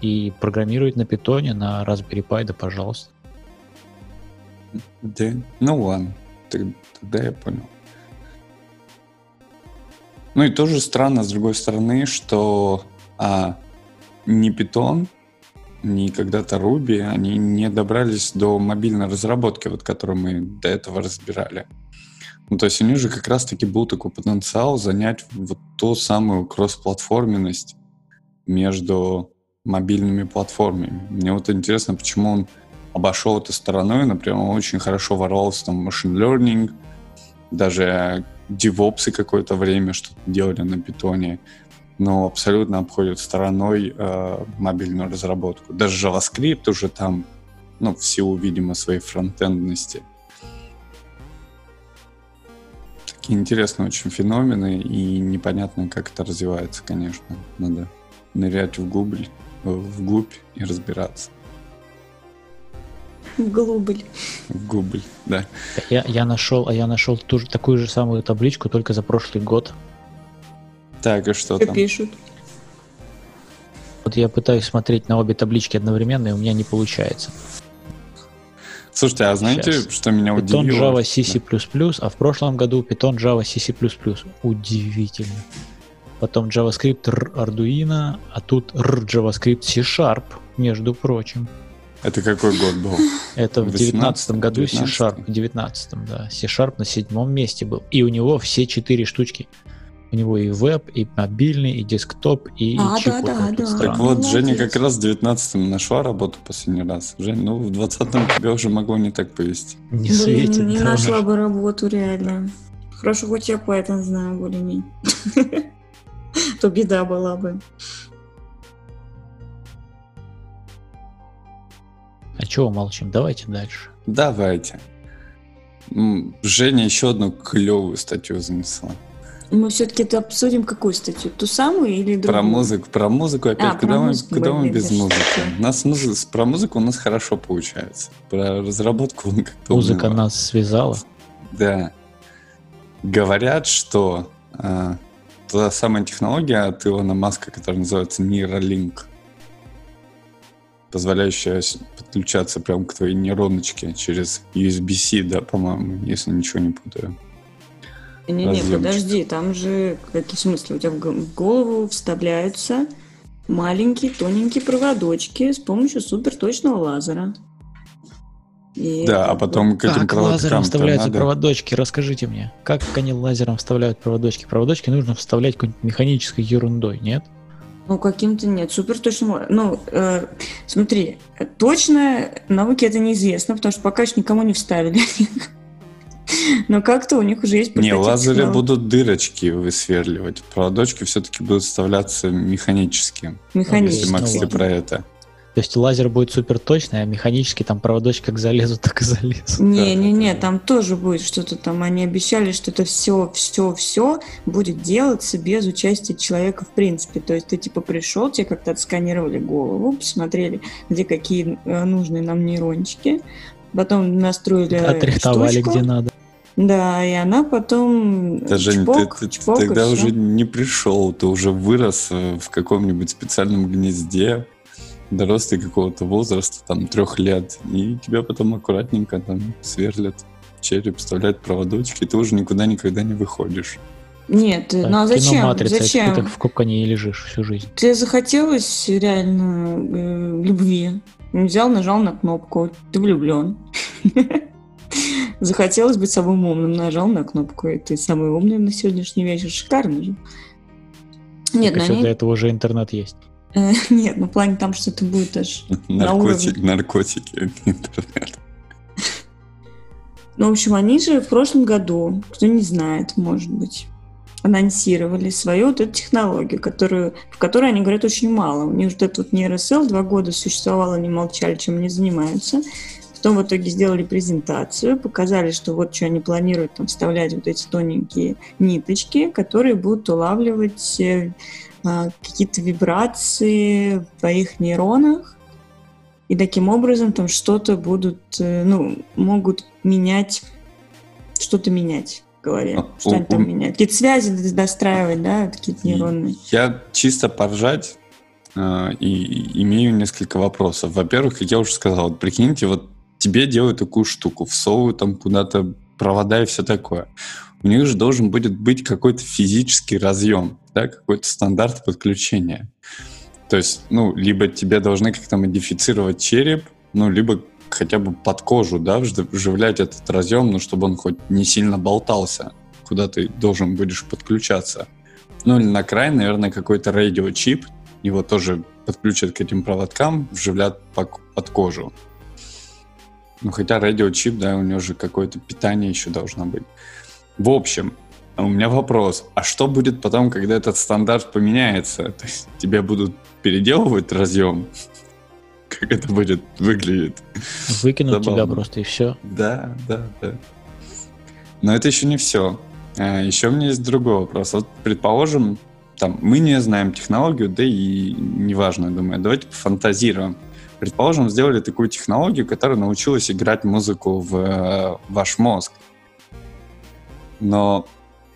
И программировать на питоне, на Raspberry Pi, да пожалуйста. Да, ну ладно, тогда я понял. Ну и тоже странно, с другой стороны, что а, ни Python, ни когда-то Ruby, они не добрались до мобильной разработки, вот которую мы до этого разбирали. Ну, то есть у них же как раз-таки был такой потенциал занять вот ту самую кросс-платформенность между мобильными платформами. Мне вот интересно, почему он обошел это стороной. Например, он очень хорошо ворвался там в machine learning, даже девопсы какое-то время что-то делали на питоне, но абсолютно обходит стороной э, мобильную разработку. Даже JavaScript уже там, ну, в силу, видимо, своей фронтендности. Такие интересные очень феномены, и непонятно, как это развивается, конечно. Надо нырять в Google, в глубь и разбираться. Глубль. В глубль, да. Я, я нашел, а я нашел ту же, такую же самую табличку, только за прошлый год. Так, и что, Что там? пишут? Вот я пытаюсь смотреть на обе таблички одновременно, и у меня не получается. Слушайте, а знаете, Сейчас. что меня Python удивило? Java CC++, а в прошлом году Python Java CC++. Удивительно. Потом JavaScript R Arduino, а тут R JavaScript C-Sharp, между прочим. Это какой год был? Это в 18-м, девятнадцатом году 19-м. C-Sharp, в 19 да. C-Sharp на седьмом месте был. И у него все четыре штучки. У него и веб, и мобильный, и десктоп, и А, чип да, да, да. Так вот, молодец. Женя как раз в 19-м нашла работу последний раз. Жень, ну в 20-м тебя уже могло не так повести. Не Блин, светит, не да. нашла бы работу, реально. Хорошо, хоть я Python знаю более-менее. То беда была бы. А чего молчим? Давайте дальше. Давайте. Женя еще одну клевую статью занесла. Мы все-таки это обсудим какую статью? Ту самую или другую? Про музыку, про музыку опять. А, куда про мы, музыку, куда мы без музыки? У нас музы- про музыку у нас хорошо получается. Про разработку он как-то Музыка уныло. нас связала. Да. Говорят, что а, та самая технология от Илона Маска, которая называется Neuralink, позволяющая подключаться прямо к твоей нейроночке через USB-C, да, по-моему, если ничего не путаю. Не-не, подожди, там же какие смыслы? У тебя в голову вставляются маленькие тоненькие проводочки с помощью суперточного лазера. И Да, а потом к этим Как лазером вставляются надо... проводочки? Расскажите мне. Как они лазером вставляют проводочки? Проводочки нужно вставлять какой-нибудь механической ерундой, нет? Ну, каким-то нет, супер точно. Ну, э, смотри, точно науке это неизвестно, потому что пока еще никому не вставили. Но как-то у них уже есть Не, лазеры будут дырочки высверливать. Проводочки все-таки будут вставляться механически. Если механически. Макс, Ну ты про это. То есть лазер будет супер точный, а механически там проводочки как залезут, так и залезут. Не-не-не, там тоже будет что-то там. Они обещали, что это все, все, все будет делаться без участия человека в принципе. То есть ты типа пришел, тебе как-то отсканировали голову, посмотрели, где какие э, нужные нам нейрончики, потом настроили Отрихтовали штучку. где надо. Да, и она потом Да, Жень, чпок, ты, ты чпок, тогда уже не пришел, ты уже вырос э, в каком-нибудь специальном гнезде, дорос ты какого-то возраста, там, трех лет, и тебя потом аккуратненько там сверлят череп, вставляют проводочки, и ты уже никуда никогда не выходишь. Нет, Так, ну а зачем? Зачем? Ты так в коконе и лежишь всю жизнь. Тебе захотелось реально э, любви. Взял, нажал на кнопку. Ты влюблен. Захотелось быть самым умным, нажал на кнопку, и ты самый умный на сегодняшний вечер. Шикарно же. Нет, Так ну что для этого уже интернет есть. нет, ну в плане там, что ты будешь аж на Наркотики, интернет. Ну, в общем, они же в прошлом году, кто не знает, может быть, анонсировали свою вот эту технологию, которую, в которой они говорят очень мало. У них вот этот вот нейросел два года существовал, они молчали, чем они занимаются. Потом в итоге сделали презентацию, показали, что вот что они планируют там вставлять вот эти тоненькие ниточки, которые будут улавливать э, какие-то вибрации в твоих нейронах, и таким образом там что-то будут, э, ну, могут менять, что-то менять в голове. А, что они там меняют? Какие-то связи достраивать, да, какие-то нейронные. Я чисто поржать э, и, и имею несколько вопросов. Во-первых, как я уже сказал, вот прикиньте, вот тебе делают такую штуку, всовывают там куда-то провода и все такое. У них же должен будет быть какой-то физический разъем, да, какой-то стандарт подключения. То есть, ну, либо тебе должны как-то модифицировать череп, ну, либо хотя бы под кожу, да, вж- вживлять этот разъем, ну, чтобы он хоть не сильно болтался, куда ты должен будешь подключаться. Ну, или на край, наверное, какой-то радиочип, его тоже подключат к этим проводкам, вживлят по- под кожу. Ну, хотя радиочип, да, у него же какое-то питание еще должно быть. В общем, у меня вопрос, а что будет потом, когда этот стандарт поменяется? То есть тебе будут переделывать разъем? Как это будет выглядеть? Выкинут тебя просто и все. Да, да, да. Но это еще не все. Еще у меня есть другой вопрос. Вот, предположим, там, мы не знаем технологию, да и неважно, думаю, давайте пофантазируем. Предположим, сделали такую технологию, которая научилась играть музыку в э, ваш мозг. Но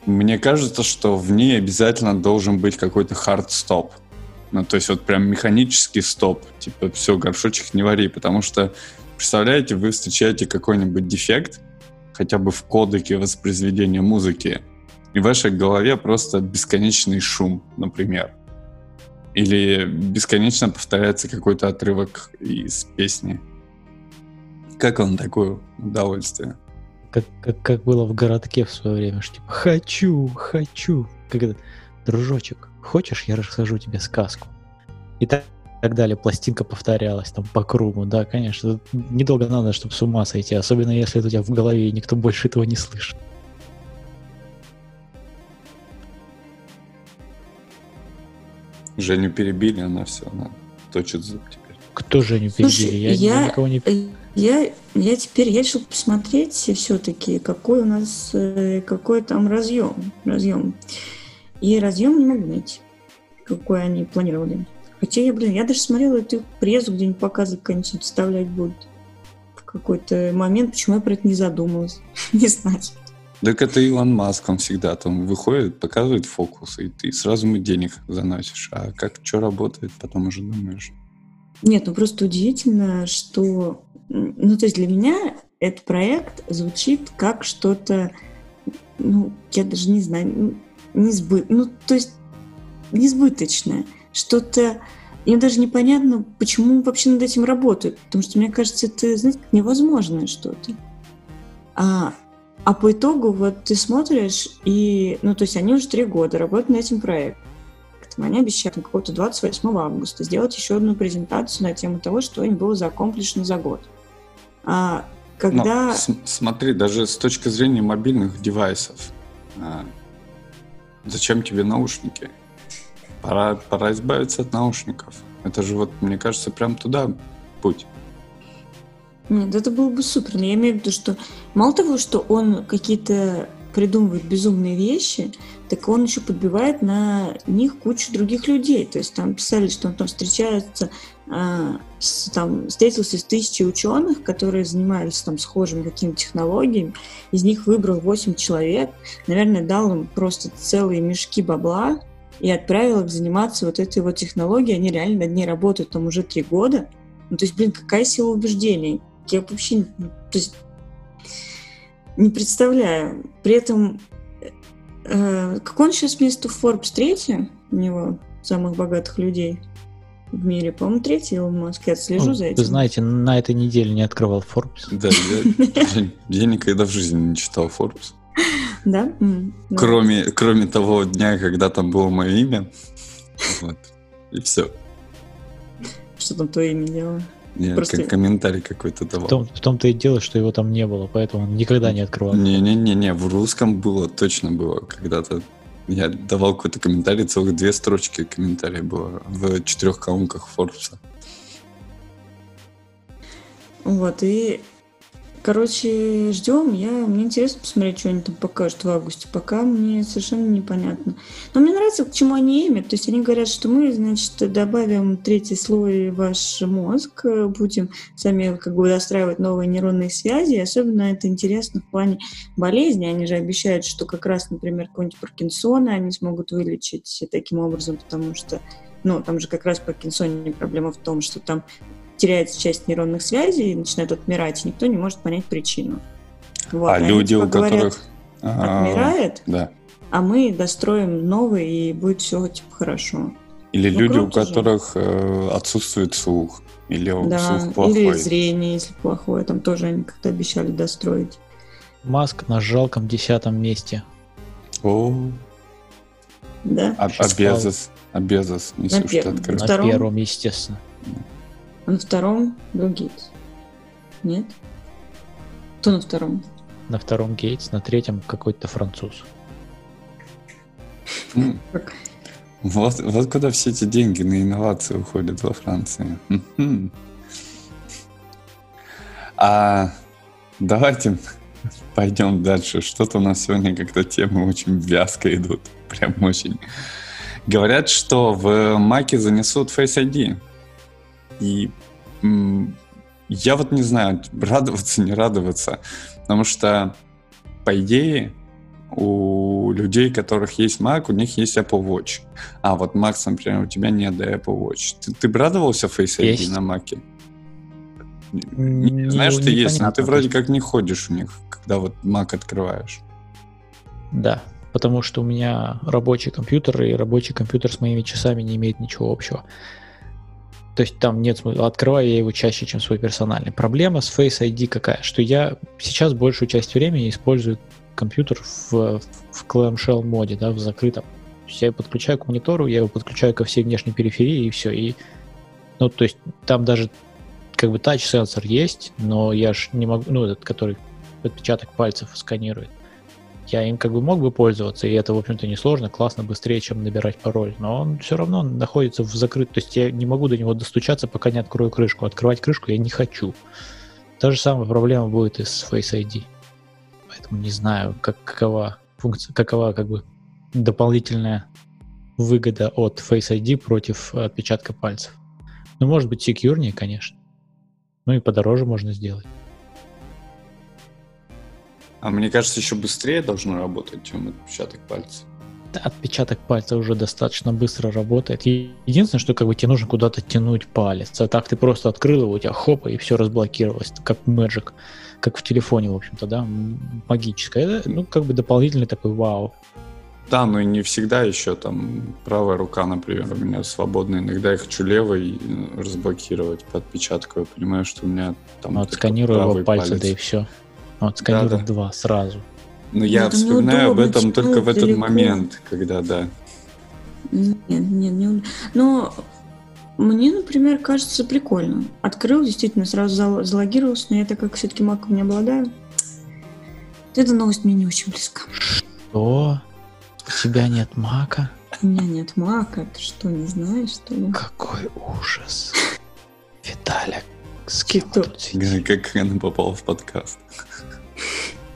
мне кажется, что в ней обязательно должен быть какой-то хард-стоп. Ну, то есть вот прям механический стоп. Типа, все, горшочек не вари, потому что Представляете, вы встречаете какой-нибудь дефект, хотя бы в кодеке воспроизведения музыки, и в вашей голове просто бесконечный шум, например. Или бесконечно повторяется какой-то отрывок из песни. Как вам такое удовольствие? Как, как, как было в городке в свое время, что типа хочу, хочу. Как это, дружочек, хочешь, я расскажу тебе сказку. И так, так далее, пластинка повторялась там по кругу, да, конечно. Недолго надо, чтобы с ума сойти, особенно если это у тебя в голове, и никто больше этого не слышит. Женю перебили, она все, она точит зуб теперь. Кто же не Слушай, перебили? Я, я- никого не... Я, я теперь я решил посмотреть все-таки, какой у нас, э, какой там разъем, разъем. И разъем не могу найти, какой они планировали. Хотя я, блин, я даже смотрела эту презу, где-нибудь показывают, как они всё это вставлять будут. В какой-то момент, почему я про это не задумалась. Не знаю. Так это Илон Маск, он всегда там выходит, показывает фокус, и ты сразу ему денег заносишь. А как, что работает, потом уже думаешь. Нет, ну просто удивительно, что... Ну, то есть для меня этот проект звучит как что-то, ну, я даже не знаю, ну, несбыт... Ну, то есть несбыточное. Что-то... Мне даже непонятно, почему вообще над этим работают. Потому что, мне кажется, это, знаете, невозможное что-то. А, а по итогу вот ты смотришь, и... Ну, то есть они уже три года работают над этим проектом. Они обещают какого-то 28 августа сделать еще одну презентацию на тему того, что им было закомплишено за год. А Но когда... с- смотри, даже с точки зрения мобильных девайсов, а, зачем тебе наушники? Пора, пора избавиться от наушников. Это же вот, мне кажется, прям туда путь. Нет, это было бы супер. Но я имею в виду, что мало того, что он какие-то придумывает безумные вещи, так он еще подбивает на них кучу других людей. То есть там писали, что он там встречается, с, там, встретился с тысячей ученых, которые занимались там схожими какими-то технологиями. Из них выбрал 8 человек, наверное, дал им просто целые мешки бабла и отправил их заниматься вот этой вот технологией. Они реально над ней работают там уже три года. Ну, то есть, блин, какая сила убеждений? Я вообще не- то есть, не представляю. При этом, э, какое он сейчас место в Forbes третье у него, самых богатых людей в мире? По-моему, третий Илон Маск. Я слежу Ну, за этим. Вы знаете, на этой неделе не открывал Forbes. Да, я, никогда в жизни не читал Forbes. Да? Ну, Кроме, кроме того дня, когда там было мое имя. Вот. И все. Что там твое имя дело? Я Просто- как комментарий какой-то В, давал. том, в том-то и дело, что его там не было, поэтому он никогда не открывал. Не-не-не, в русском было, точно было когда-то. Я давал какой-то комментарий, целых две строчки комментария было в четырех колонках Форбса. Вот, и Короче, ждем. Я, мне интересно посмотреть, что они там покажут в августе. Пока мне совершенно непонятно. Но мне нравится, к чему они имят. То есть они говорят, что мы, значит, добавим третий слой в ваш мозг, э, будем сами как бы достраивать новые нейронные связи. И особенно это интересно в плане болезни. Они же обещают, что как раз, например, какой-нибудь Паркинсона они смогут вылечить таким образом, потому что ну, там же как раз Паркинсоне проблема в том, что там теряется часть нейронных связей, начинает отмирать, и никто не может понять причину. Вот. А люди, у говорят, которых... А, отмирает, да. а мы достроим новый, и будет все типа хорошо. Или ну, люди, у которых э, отсутствует слух, или да, слух плохой. Или зрение, если плохое, там тоже они как-то обещали достроить. Маск на жалком десятом месте. О. Да. А, а Безос, а Безос не на, пер... на втором... первом, естественно. А на втором Билл Гейтс. Нет? Кто на втором? На втором Гейтс, на третьем какой-то француз. Вот, вот куда все эти деньги на инновации уходят во Франции. А давайте пойдем дальше. Что-то у нас сегодня как-то темы очень вязко идут. Прям очень. Говорят, что в Маке занесут Face ID. И я вот не знаю, радоваться, не радоваться, потому что, по идее, у людей, у которых есть Mac, у них есть Apple Watch. А вот Макс, например, у тебя нет Apple Watch. Ты, ты бы радовался Face ID есть. на Mac? Не, не знаешь, что есть, но ты вроде как не ходишь у них, когда вот Mac открываешь. Да, потому что у меня рабочий компьютер, и рабочий компьютер с моими часами не имеет ничего общего. То есть там нет смысла. Открываю я его чаще, чем свой персональный. Проблема с Face ID какая? Что я сейчас большую часть времени использую компьютер в, в clamshell моде, да, в закрытом. То есть я его подключаю к монитору, я его подключаю ко всей внешней периферии и все. И, ну, то есть там даже как бы тач-сенсор есть, но я ж не могу, ну, этот, который отпечаток пальцев сканирует я им как бы мог бы пользоваться, и это, в общем-то, несложно, классно, быстрее, чем набирать пароль, но он все равно находится в закрыт, то есть я не могу до него достучаться, пока не открою крышку. Открывать крышку я не хочу. Та же самая проблема будет и с Face ID. Поэтому не знаю, как, какова функция, какова как бы дополнительная выгода от Face ID против отпечатка пальцев. Ну, может быть, секьюрнее, конечно. Ну и подороже можно сделать. А мне кажется, еще быстрее должно работать, чем отпечаток пальца. Отпечаток пальца уже достаточно быстро работает. Единственное, что как бы тебе нужно куда-то тянуть палец. А так ты просто открыл его, у тебя хопа, и все разблокировалось, как Magic, как в телефоне, в общем-то, да, магическое. Это, ну, как бы дополнительный такой вау. Да, но не всегда еще там правая рука, например, у меня свободная. Иногда я хочу левой разблокировать по отпечатку. Я понимаю, что у меня там... Ну, вот сканирую его пальцы, палец. да и все. Вот, сканировать да, да. два сразу. Но я это вспоминаю об этом только в этот далеко. момент, когда, да. Нет, нет, не Но мне, например, кажется прикольно. Открыл, действительно, сразу залогировался, но я так как все-таки маком не обладаю. Эта новость мне не очень близка. Что? У тебя нет мака? У меня нет мака. Ты что, не знаешь, что ли? Какой ужас. Виталик, с кем Как она попала в подкаст?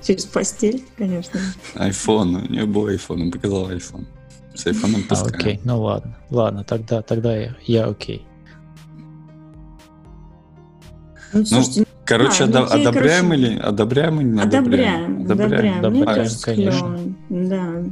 Через постель, конечно. Айфон, у нее был айфон, он показал айфон. С айфоном А, окей, ну ладно, ладно, тогда, тогда я, я окей. Ну, слушайте, ну короче, а, людей, одобряем короче, или одобряем или не одобряем? Одобряем, одобряем. одобряем. Мне кажется, конечно. Клево. Да.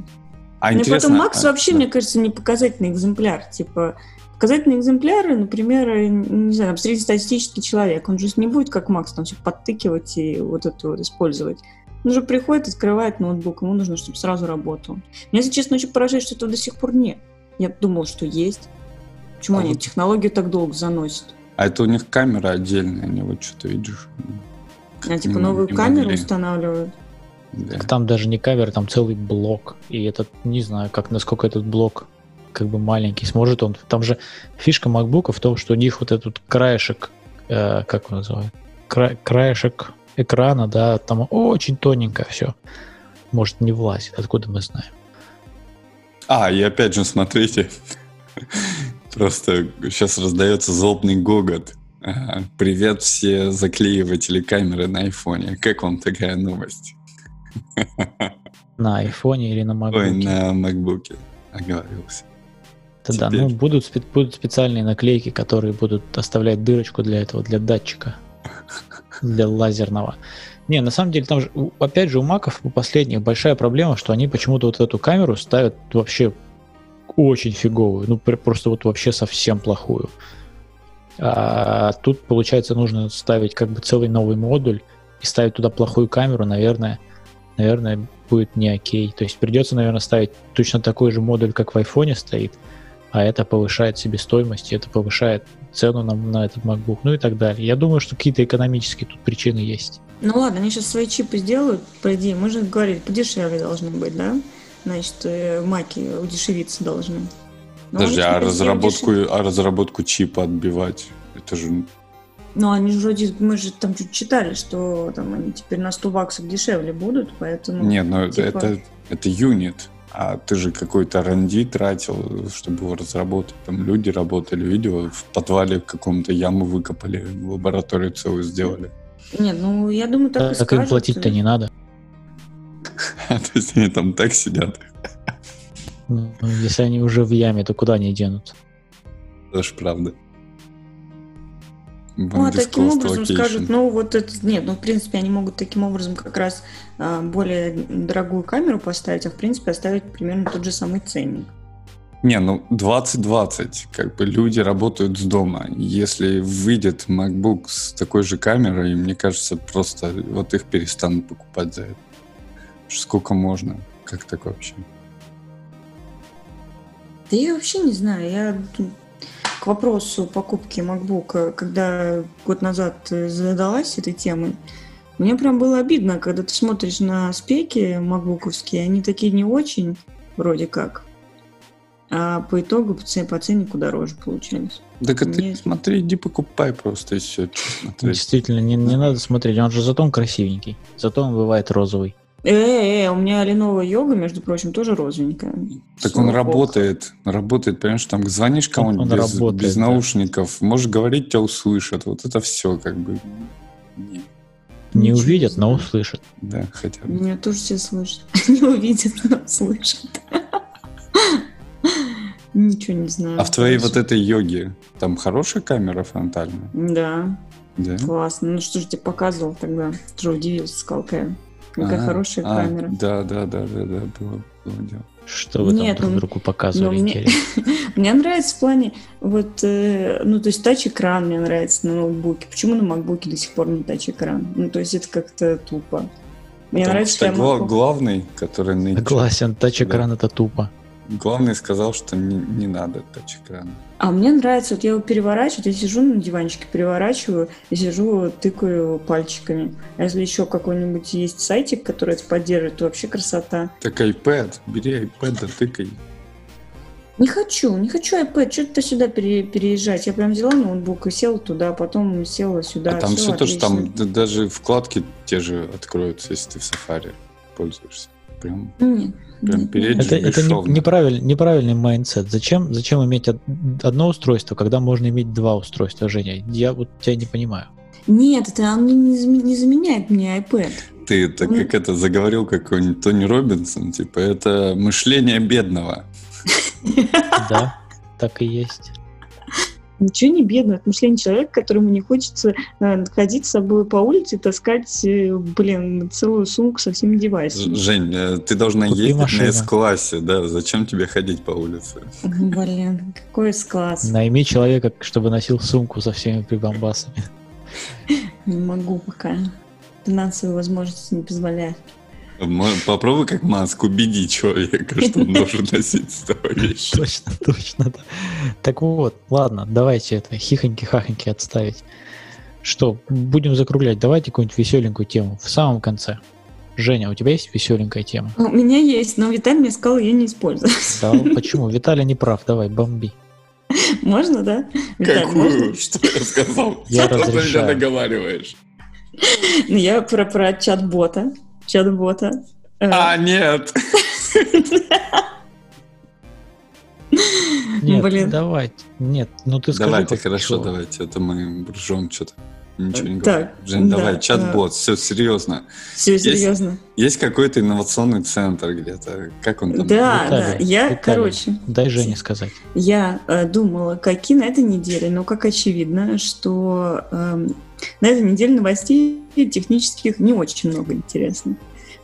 А ну, интересно, потом Макс а, вообще, да. мне кажется, не показательный экземпляр. Типа, показательные экземпляры, например, не знаю, среднестатистический человек, он же не будет, как Макс, там все подтыкивать и вот это вот использовать. Он же приходит, открывает ноутбук, ему нужно, чтобы сразу работал. Меня, если честно, очень поражает, что этого до сих пор нет. Я думал, что есть. Почему а они вот... технологию так долго заносят? А это у них камера отдельная, они вот что-то видишь. А типа новую камеру могли. устанавливают? Да. Так там даже не камера, там целый блок. И этот, не знаю, как насколько этот блок как бы маленький, сможет он. Там же фишка MacBook в том, что у них вот этот краешек, э, как он называют, Кра краешек экрана, да, там очень тоненько все. Может, не влазит, откуда мы знаем. А, и опять же, смотрите, просто сейчас раздается злобный гогот. А, Привет все заклеиватели камеры на айфоне. Как вам такая новость? На айфоне или на MacBook? Ой, на макбуке оговорился. Да, теперь. ну будут, будут специальные наклейки, которые будут оставлять дырочку для этого, для датчика, для лазерного. Не, на самом деле там же, опять же, у маков, у последних большая проблема, что они почему-то вот эту камеру ставят вообще очень фиговую, ну пр- просто вот вообще совсем плохую. А тут, получается, нужно ставить как бы целый новый модуль и ставить туда плохую камеру, наверное, наверное, будет не окей. То есть придется, наверное, ставить точно такой же модуль, как в айфоне стоит, а это повышает себестоимость, и это повышает цену на, на этот MacBook, ну и так далее. Я думаю, что какие-то экономические тут причины есть. Ну ладно, они сейчас свои чипы сделают, по идее, мы же говорили, подешевле должны быть, да? Значит, э, маки удешевиться должны. Но Подожди, а разработку, а разработку чипа отбивать? Это же... Ну, они же вроде, мы же там чуть читали, что там они теперь на 100 баксов дешевле будут, поэтому... Нет, ну типа- это, это юнит. А ты же какой-то R&D тратил, чтобы его разработать. Там люди работали, видео в подвале каком-то яму выкопали, лабораторию целую сделали. Нет, ну, я думаю, так, и Так им скажут. платить-то не надо. То есть они там так сидят. Ну, если они уже в яме, то куда они денутся? Это ж правда. Ну, а таким образом location. скажут, ну вот это, нет, ну в принципе они могут таким образом как раз а, более дорогую камеру поставить, а в принципе оставить примерно тот же самый ценник. Не, ну 2020, как бы люди работают с дома. Если выйдет MacBook с такой же камерой, мне кажется, просто вот их перестанут покупать за это. Сколько можно? Как так вообще? Да я вообще не знаю, я вопросу покупки MacBook, когда год назад э, задалась этой темой, мне прям было обидно, когда ты смотришь на спеки макбуковские, они такие не очень, вроде как, а по итогу по ц- по ценнику дороже получались. Так а ты Мне- смотри, иди покупай просто и все. Действительно, не, не надо смотреть, он же зато он красивенький, зато он бывает розовый. Э, э, у меня Lenovo Yoga, между прочим, тоже розовенькая. Так Слава он работает, работает, понимаешь, там звонишь кому-нибудь он без, работает, без да. наушников, можешь говорить, тебя услышат. Вот это все как бы... Не, Не Ничего увидят, но услышат. да, хотя бы. Меня тоже все слышат. Не увидят, но слышат. Ничего не знаю. А в твоей вот этой йоге там хорошая камера фронтальная? Да, Да? классно. Ну что же тебе показывал тогда? Ты же удивился, сказал, какая, А, хорошая а, камера. Да, да, да, да, да, было, было дело. Что вы Нет, там друг ну, другу показывали, ну, мне- интересно? Мне нравится в плане, вот, э, ну, то есть тач-экран мне нравится на ноутбуке. Почему на макбуке до сих пор не тач-экран? Ну, то есть это как-то тупо. Мне Потому нравится, что что я гла- могу- главный, который нынче- Согласен, тач-экран это тупо. главный сказал, что не, не надо тач-экрана. А мне нравится, вот я его переворачиваю, я сижу на диванчике, переворачиваю и сижу, тыкаю пальчиками. А если еще какой-нибудь есть сайтик, который это поддерживает, то вообще красота. Так iPad, бери iPad, да тыкай. Не хочу, не хочу iPad, что то сюда пере- переезжать. Я прям взяла ноутбук и села туда, потом села сюда. а там всё все тоже, там даже вкладки те же откроются, если ты в Safari пользуешься. Прям Нет, Прям нет. Это, это не- неправиль- неправильный mindset. Зачем, зачем иметь од- одно устройство, когда можно иметь два устройства, Женя? Я вот тебя не понимаю. Нет, это он не, не заме- не заменяет мне iPad. ты так как это заговорил какой-нибудь Тони Робинсон, типа это мышление бедного. Да, так и есть. Ничего не бедно, это мышление человека, которому не хочется э, ходить с собой по улице и таскать, э, блин, целую сумку со всеми девайсами. Жень, э, ты должна Купи ездить машину. на С-классе, да? Зачем тебе ходить по улице? Блин, какой класс. Найми человека, чтобы носил сумку со всеми прибамбасами. Не могу пока. Финансовые возможности не позволяют. Попробуй как Маск убеди человека, что он должен носить с тобой вещи. Точно, точно. да. Так вот, ладно, давайте это хихоньки-хахоньки отставить. Что, будем закруглять. Давайте какую-нибудь веселенькую тему в самом конце. Женя, у тебя есть веселенькая тема? У меня есть, но Виталий мне сказал ее не использовать. Да, почему? Виталий не прав, давай, бомби. Можно, да? Виталий, можно? Какую? Что я сказал? Я Что ты меня разрешаю. договариваешь? Ну, я про, про чат-бота. Чат-бота. Э, А, нет. Нет, Блин. давай. Нет, ну ты скажи. Давайте, хорошо, давайте. Это мы ржем что-то. Ничего не Так, говорим. Жень, да, давай, чат-бот, все серьезно. Все серьезно. Есть какой-то инновационный центр где-то? Как он там? Да, да. Виталий, Я, Виталий. короче, Дай Жене сказать. Я э, думала, какие на этой неделе, но как очевидно, что эм, на этой неделе новостей технических не очень много интересно.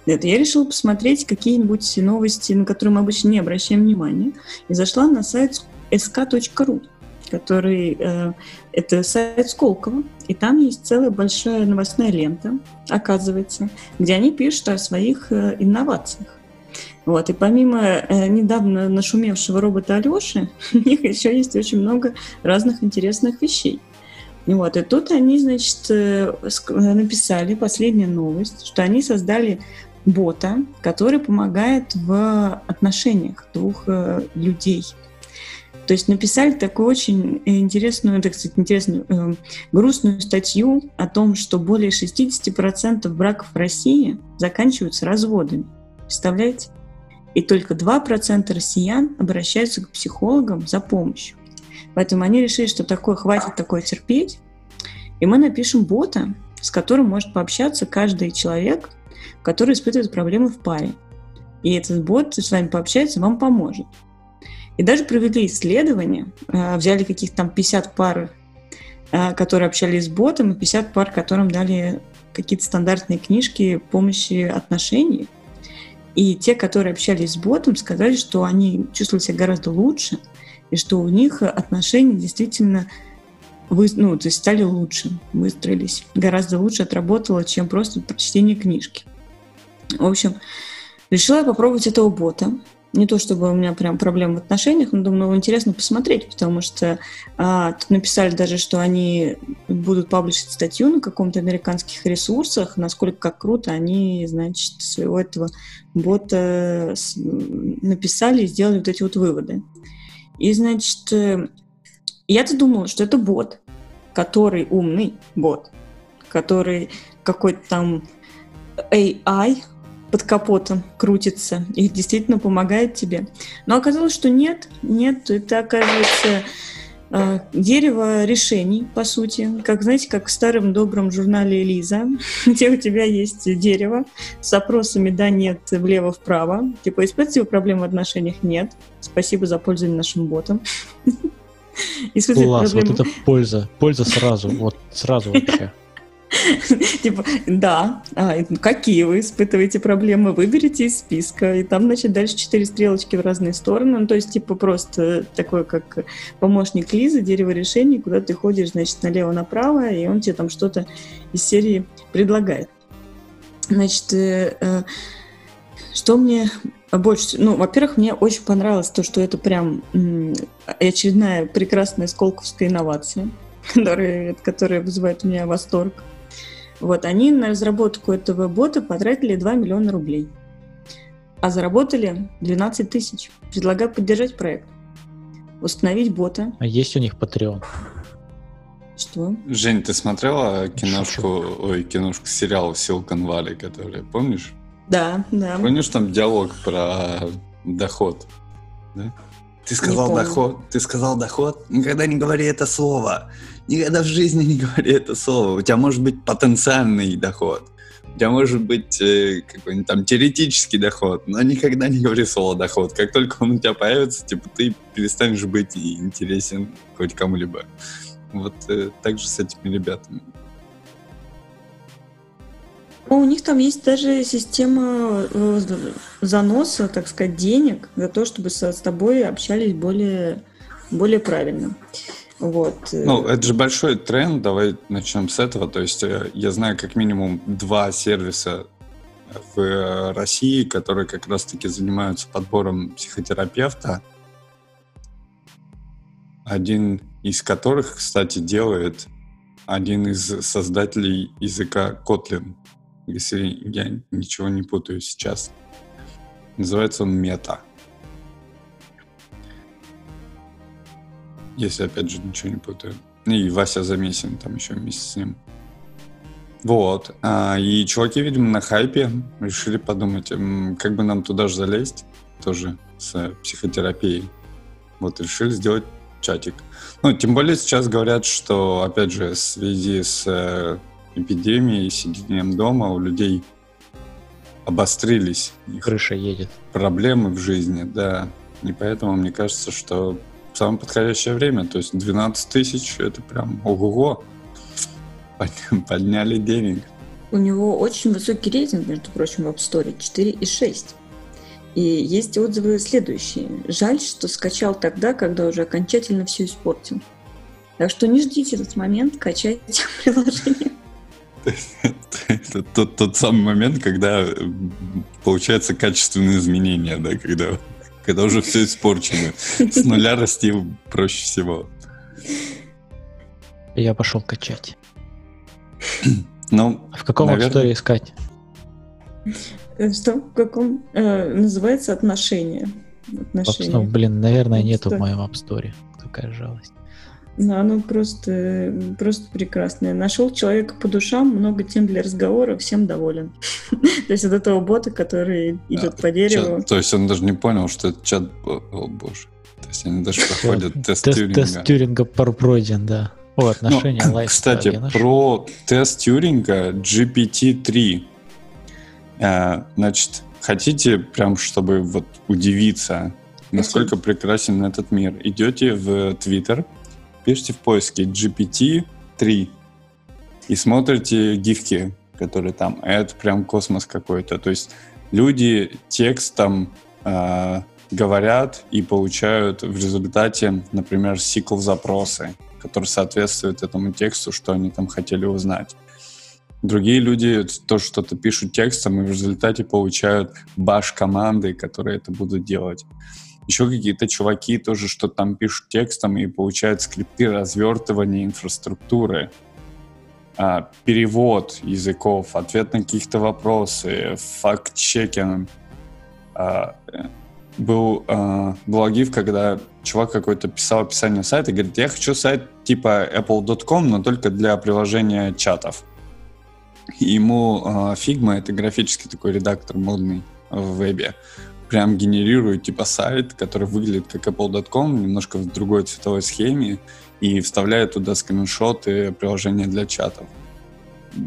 Это я решила посмотреть какие-нибудь новости, на которые мы обычно не обращаем внимания, и зашла на сайт sk.ru, который э, это сайт Сколково, и там есть целая большая новостная лента, оказывается, где они пишут о своих э, инновациях. Вот, и помимо э, недавно нашумевшего робота Алеши, у них еще есть очень много разных интересных вещей. Вот, и тут они, значит, э, написали последнюю новость, что они создали бота, который помогает в отношениях двух э, людей. То есть написали такую очень интересную, так сказать, интересную, э, грустную статью о том, что более 60% браков в России заканчиваются разводами. Представляете? И только 2% россиян обращаются к психологам за помощью. Поэтому они решили, что такое хватит такое терпеть, и мы напишем бота, с которым может пообщаться каждый человек, который испытывает проблемы в паре. И этот бот с вами пообщается, вам поможет. И даже провели исследование, э, взяли каких-то там 50 пар, э, которые общались с ботом, и 50 пар, которым дали какие-то стандартные книжки помощи отношений. И те, которые общались с ботом, сказали, что они чувствовали себя гораздо лучше, и что у них отношения действительно вы, ну, то есть стали лучше, выстроились. Гораздо лучше отработало, чем просто прочтение книжки. В общем, решила попробовать этого бота. Не то чтобы у меня прям проблем в отношениях, но думаю, интересно посмотреть, потому что а, тут написали даже, что они будут паблишить статью на каком-то американских ресурсах, насколько как круто они, значит, своего этого бота с- написали и сделали вот эти вот выводы. И, значит, э, я-то думала, что это бот, который умный бот, который какой-то там AI под капотом крутится и действительно помогает тебе. Но оказалось, что нет, нет, это оказывается э, дерево решений, по сути. Как, знаете, как в старом добром журнале «Элиза», где у тебя есть дерево с опросами «да», «нет», «влево», «вправо». Типа, испытываете вы проблем в отношениях? Нет. Спасибо за пользование нашим ботом. Класс, вот это польза. Польза сразу, вот сразу вообще. Типа, да, а, какие вы испытываете проблемы, выберите из списка, и там, значит, дальше четыре стрелочки в разные стороны, ну, то есть, типа, просто такой, как помощник Лизы, дерево решений, куда ты ходишь, значит, налево-направо, и он тебе там что-то из серии предлагает. Значит, э, э, что мне больше... Ну, во-первых, мне очень понравилось то, что это прям очередная прекрасная сколковская инновация, которая, которая вызывает у меня восторг. Вот, они на разработку этого бота потратили 2 миллиона рублей, а заработали 12 тысяч. Предлагаю поддержать проект. Установить бота. А есть у них Patreon? Что? Жень, ты смотрела киношку, ой, киношку, сериал Silicon Valley, который, помнишь? Да, да. Помнишь там диалог про доход? Да? Ты сказал помню. доход, ты сказал доход, никогда не говори это слово. Никогда в жизни не говори это слово. У тебя может быть потенциальный доход. У тебя может быть э, какой-нибудь там теоретический доход, но никогда не говори слово доход. Как только он у тебя появится, типа ты перестанешь быть интересен хоть кому-либо. Вот э, так же с этими ребятами. Ну, у них там есть даже система э, заноса, так сказать, денег за то, чтобы со- с тобой общались более, более правильно. Вот. Ну, это же большой тренд, давай начнем с этого. То есть э, я знаю как минимум два сервиса в э, России, которые как раз-таки занимаются подбором психотерапевта. Один из которых, кстати, делает один из создателей языка Kotlin, если я ничего не путаю сейчас. Называется он Мета. Если, опять же, ничего не путаю. И Вася Замесин там еще вместе с ним. Вот. А, и чуваки, видимо, на хайпе решили подумать, как бы нам туда же залезть, тоже с психотерапией. Вот решили сделать чатик. Ну, тем более сейчас говорят, что, опять же, в связи с э, эпидемией, сидением дома у людей обострились их Крыша едет. проблемы в жизни, да. И поэтому мне кажется, что самое подходящее время, то есть 12 тысяч, это прям ого-го. Под- Подняли денег. У него очень высокий рейтинг, между прочим, в App Store 4,6. И есть отзывы следующие. Жаль, что скачал тогда, когда уже окончательно все испортил. Так что не ждите этот момент, качайте приложение. Это тот, тот самый момент, когда м, получается качественные изменения, да, когда, когда уже все испорчено. С нуля расти проще всего. Я пошел качать. Ну, А В каком Наверное. App Store искать? Э, Что? В каком? э, называется отношения. App Отношения. Store, блин, наверное, App нету в моем App Store. Какая жалость. Да, оно просто, просто прекрасное. Нашел человека по душам, много тем для разговора, всем доволен. То есть от этого бота, который идет по дереву. то есть он даже не понял, что это чат... О, боже. То есть они даже проходят тест Тьюринга. тест Тюринга пройден, да. О, Ну, отношения, лайф. Кстати, про тест Тьюринга GPT-3. Э, Значит, хотите прям, чтобы вот удивиться, насколько прекрасен этот мир, идете в Twitter, пишите в поиске GPT-3 и смотрите гифки, которые там. Это прям космос какой-то. То есть люди текстом э, говорят и получают в результате, например, SQL-запросы, которые соответствуют этому тексту, что они там хотели узнать. Другие люди тоже что-то пишут текстом и в результате получают баш-команды, которые это будут делать. Еще какие-то чуваки тоже что-то там пишут текстом и получают скрипты развертывания инфраструктуры, а, перевод языков, ответ на какие-то вопросы, факт-чекинг. А, э, был, а, был когда чувак какой-то писал описание сайта и говорит, я хочу сайт типа apple.com, но только для приложения чатов. И ему а, Figma, это графический такой редактор модный в вебе, прям генерирует типа сайт, который выглядит как apple.com, немножко в другой цветовой схеме, и вставляет туда скриншоты приложения для чатов.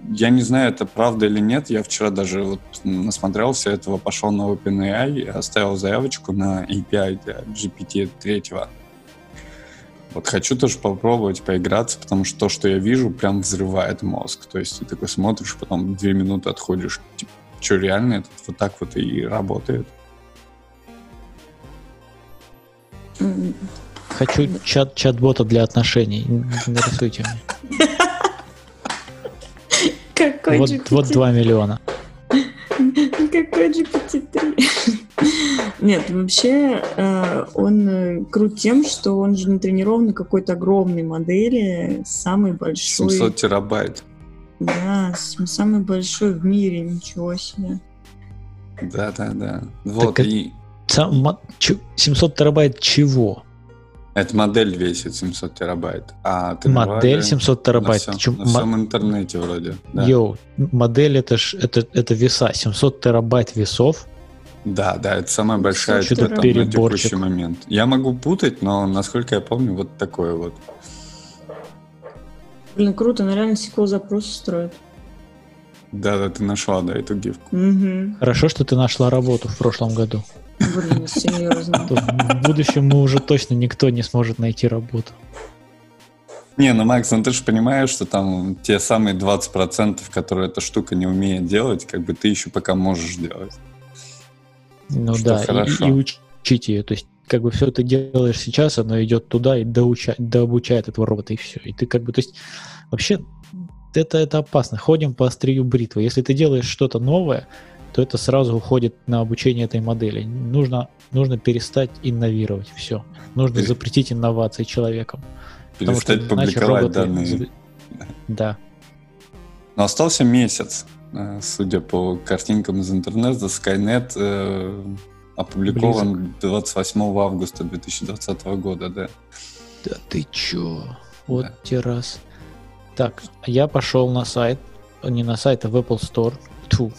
Я не знаю, это правда или нет. Я вчера даже вот насмотрелся этого, пошел на OpenAI оставил заявочку на API для GPT-3. Вот хочу тоже попробовать поиграться, потому что то, что я вижу, прям взрывает мозг. То есть ты такой смотришь, потом две минуты отходишь, типа, что реально это вот так вот и работает? Хочу чат, чат-бота для отношений. Нарисуйте мне. Какой Вот, GPT? вот 2 миллиона. Какой GPT-3? Нет, вообще э, он э, крут тем, что он же не тренирован на какой-то огромной модели, самый большой. 700 терабайт. Да, самый большой в мире, ничего себе. Да-да-да. Вот, Так и 700 терабайт чего? эта модель весит 700 терабайт. А Модель 700 терабайт. На, Ты всем, на мо- всем интернете вроде. Да. Йоу, модель это ж это, это веса. 700 терабайт весов. Да, да, это самая большая Что-то там, на текущий момент. Я могу путать, но насколько я помню, вот такое вот. Блин, круто, она реально SQL запросы строит. Да, да, ты нашла, да, эту гифку. Угу. Хорошо, что ты нашла работу в прошлом году. Блин, серьезно. То в будущем мы уже точно никто не сможет найти работу. Не, ну, Макс, ну ты же понимаешь, что там те самые 20%, которые эта штука не умеет делать, как бы ты еще пока можешь делать. Ну Что да, и- хорошо. и, учить ее. То есть, как бы все ты делаешь сейчас, оно идет туда и доуча- дообучает этого робота, и все. И ты как бы, то есть, вообще, это, это опасно. Ходим по острию бритвы. Если ты делаешь что-то новое, то это сразу уходит на обучение этой модели. Нужно, нужно перестать инновировать. Все. Нужно Пере- запретить инновации человеком. Что Перестать иначе публиковать роботы данные. Да. Но остался месяц, э, судя по картинкам из интернета, Skynet э, опубликован 28 августа 2020 года, да. Да ты чё? Вот Да. те раз. Так, я пошел на сайт, не на сайт, а в Apple Store, тьфу,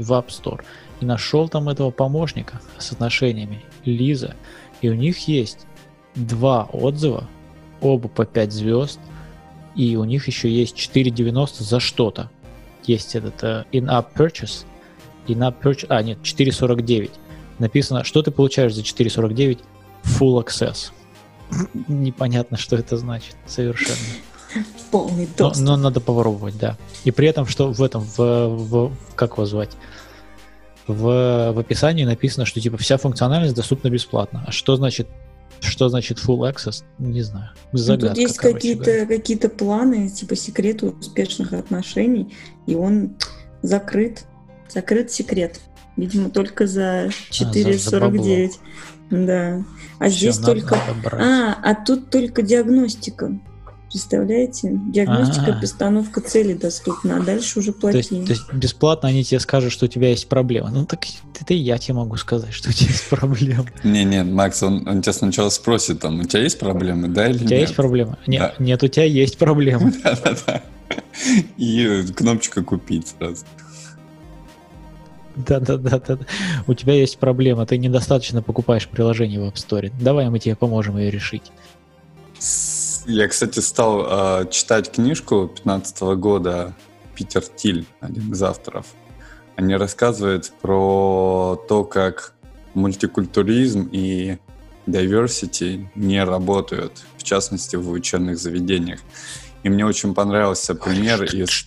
в App Store, и нашел там этого помощника с отношениями, Лиза, и у них есть два отзыва, оба по 5 звезд, и у них еще есть 4.90 за что-то. Есть этот uh, in-app purchase, in-app purchase, а нет, 4.49. Написано, что ты получаешь за 4.49? Full access. Непонятно, что это значит совершенно. Полный Но, доступ. но надо попробовать, да. И при этом, что в этом, в, в- как его звать? В, в описании написано, что типа вся функциональность доступна бесплатно. А что значит, что значит full access? Не знаю. Ну, Загадка, Тут есть какие-то какие планы, типа секреты успешных отношений, и он закрыт. Закрыт секрет. Видимо, только за за- за 4,49. да. А Всё, здесь надо- только... надо брать. А, а тут только диагностика. Представляете? Диагностика, А. постановка цели доступна, а дальше уже То есть, плати. то есть бесплатно они тебе скажут, что у тебя есть проблема. Ну так это и я тебе могу сказать, что у тебя есть проблема. Не-не, Макс, он, он тебя сначала спросит, там, у тебя есть проблемы, да или У тебя нет? есть проблема? Нет, Да. нет, у тебя есть проблема. Да-да-да. И кнопочка купить сразу. Да-да-да. У тебя есть проблема, ты недостаточно покупаешь приложение в App Store. Давай мы тебе поможем ее решить. Я, кстати, стал э, читать книжку 15 года Питер Тиль, один из авторов. Они рассказывают про то, как мультикультуризм и diversity не работают, в частности, в учебных заведениях. И мне очень понравился пример из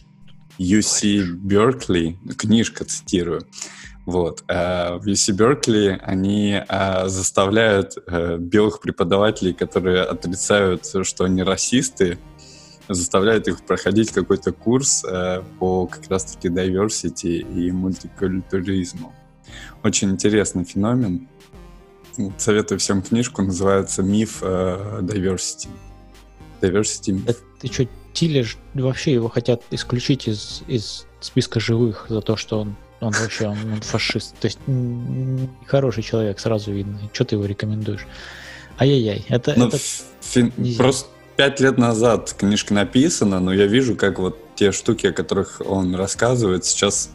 UC Беркли, книжка цитирую. Вот. э, В UC Беркли они э, заставляют э, белых преподавателей, которые отрицают, что они расисты, заставляют их проходить какой-то курс э, по как раз-таки diversity и мультикультуризму. Очень интересный феномен. Советую всем книжку, называется «Миф э, diversity». Diversity Да ты что, Тилли ж- вообще его хотят исключить из, из списка живых за то, что он, он вообще он, он фашист. То есть хороший человек, сразу видно. Что ты его рекомендуешь? Ай-яй-яй. Это, Ну, это фин- просто пять лет назад книжка написана, но я вижу, как вот те штуки, о которых он рассказывает, сейчас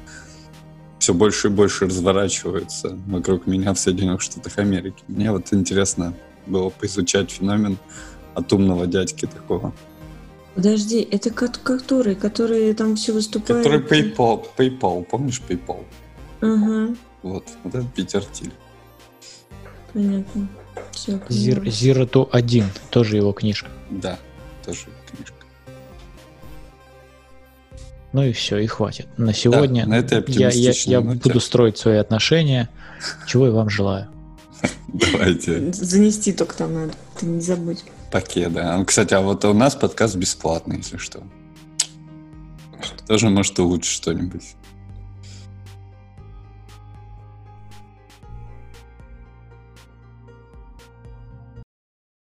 все больше и больше разворачиваются вокруг меня в Соединенных Штатах Америки. Мне вот интересно было поизучать феномен от умного дядьки такого. Подожди, это ко- который, который там все выступает? Который PayPal, PayPal, помнишь PayPal? Ага, Вот, вот это Питер Тиль. понятно. Все, Zero, Zero to 1, тоже его книжка. Да, тоже книжка. Ну и все, и хватит. На сегодня на этой я, я, я ноте. буду строить свои отношения, чего я вам желаю. Давайте. Занести только там надо, ты не забудь. Пакет, да. Кстати, а вот у нас подкаст бесплатный, если что. Тоже может улучшить что-нибудь.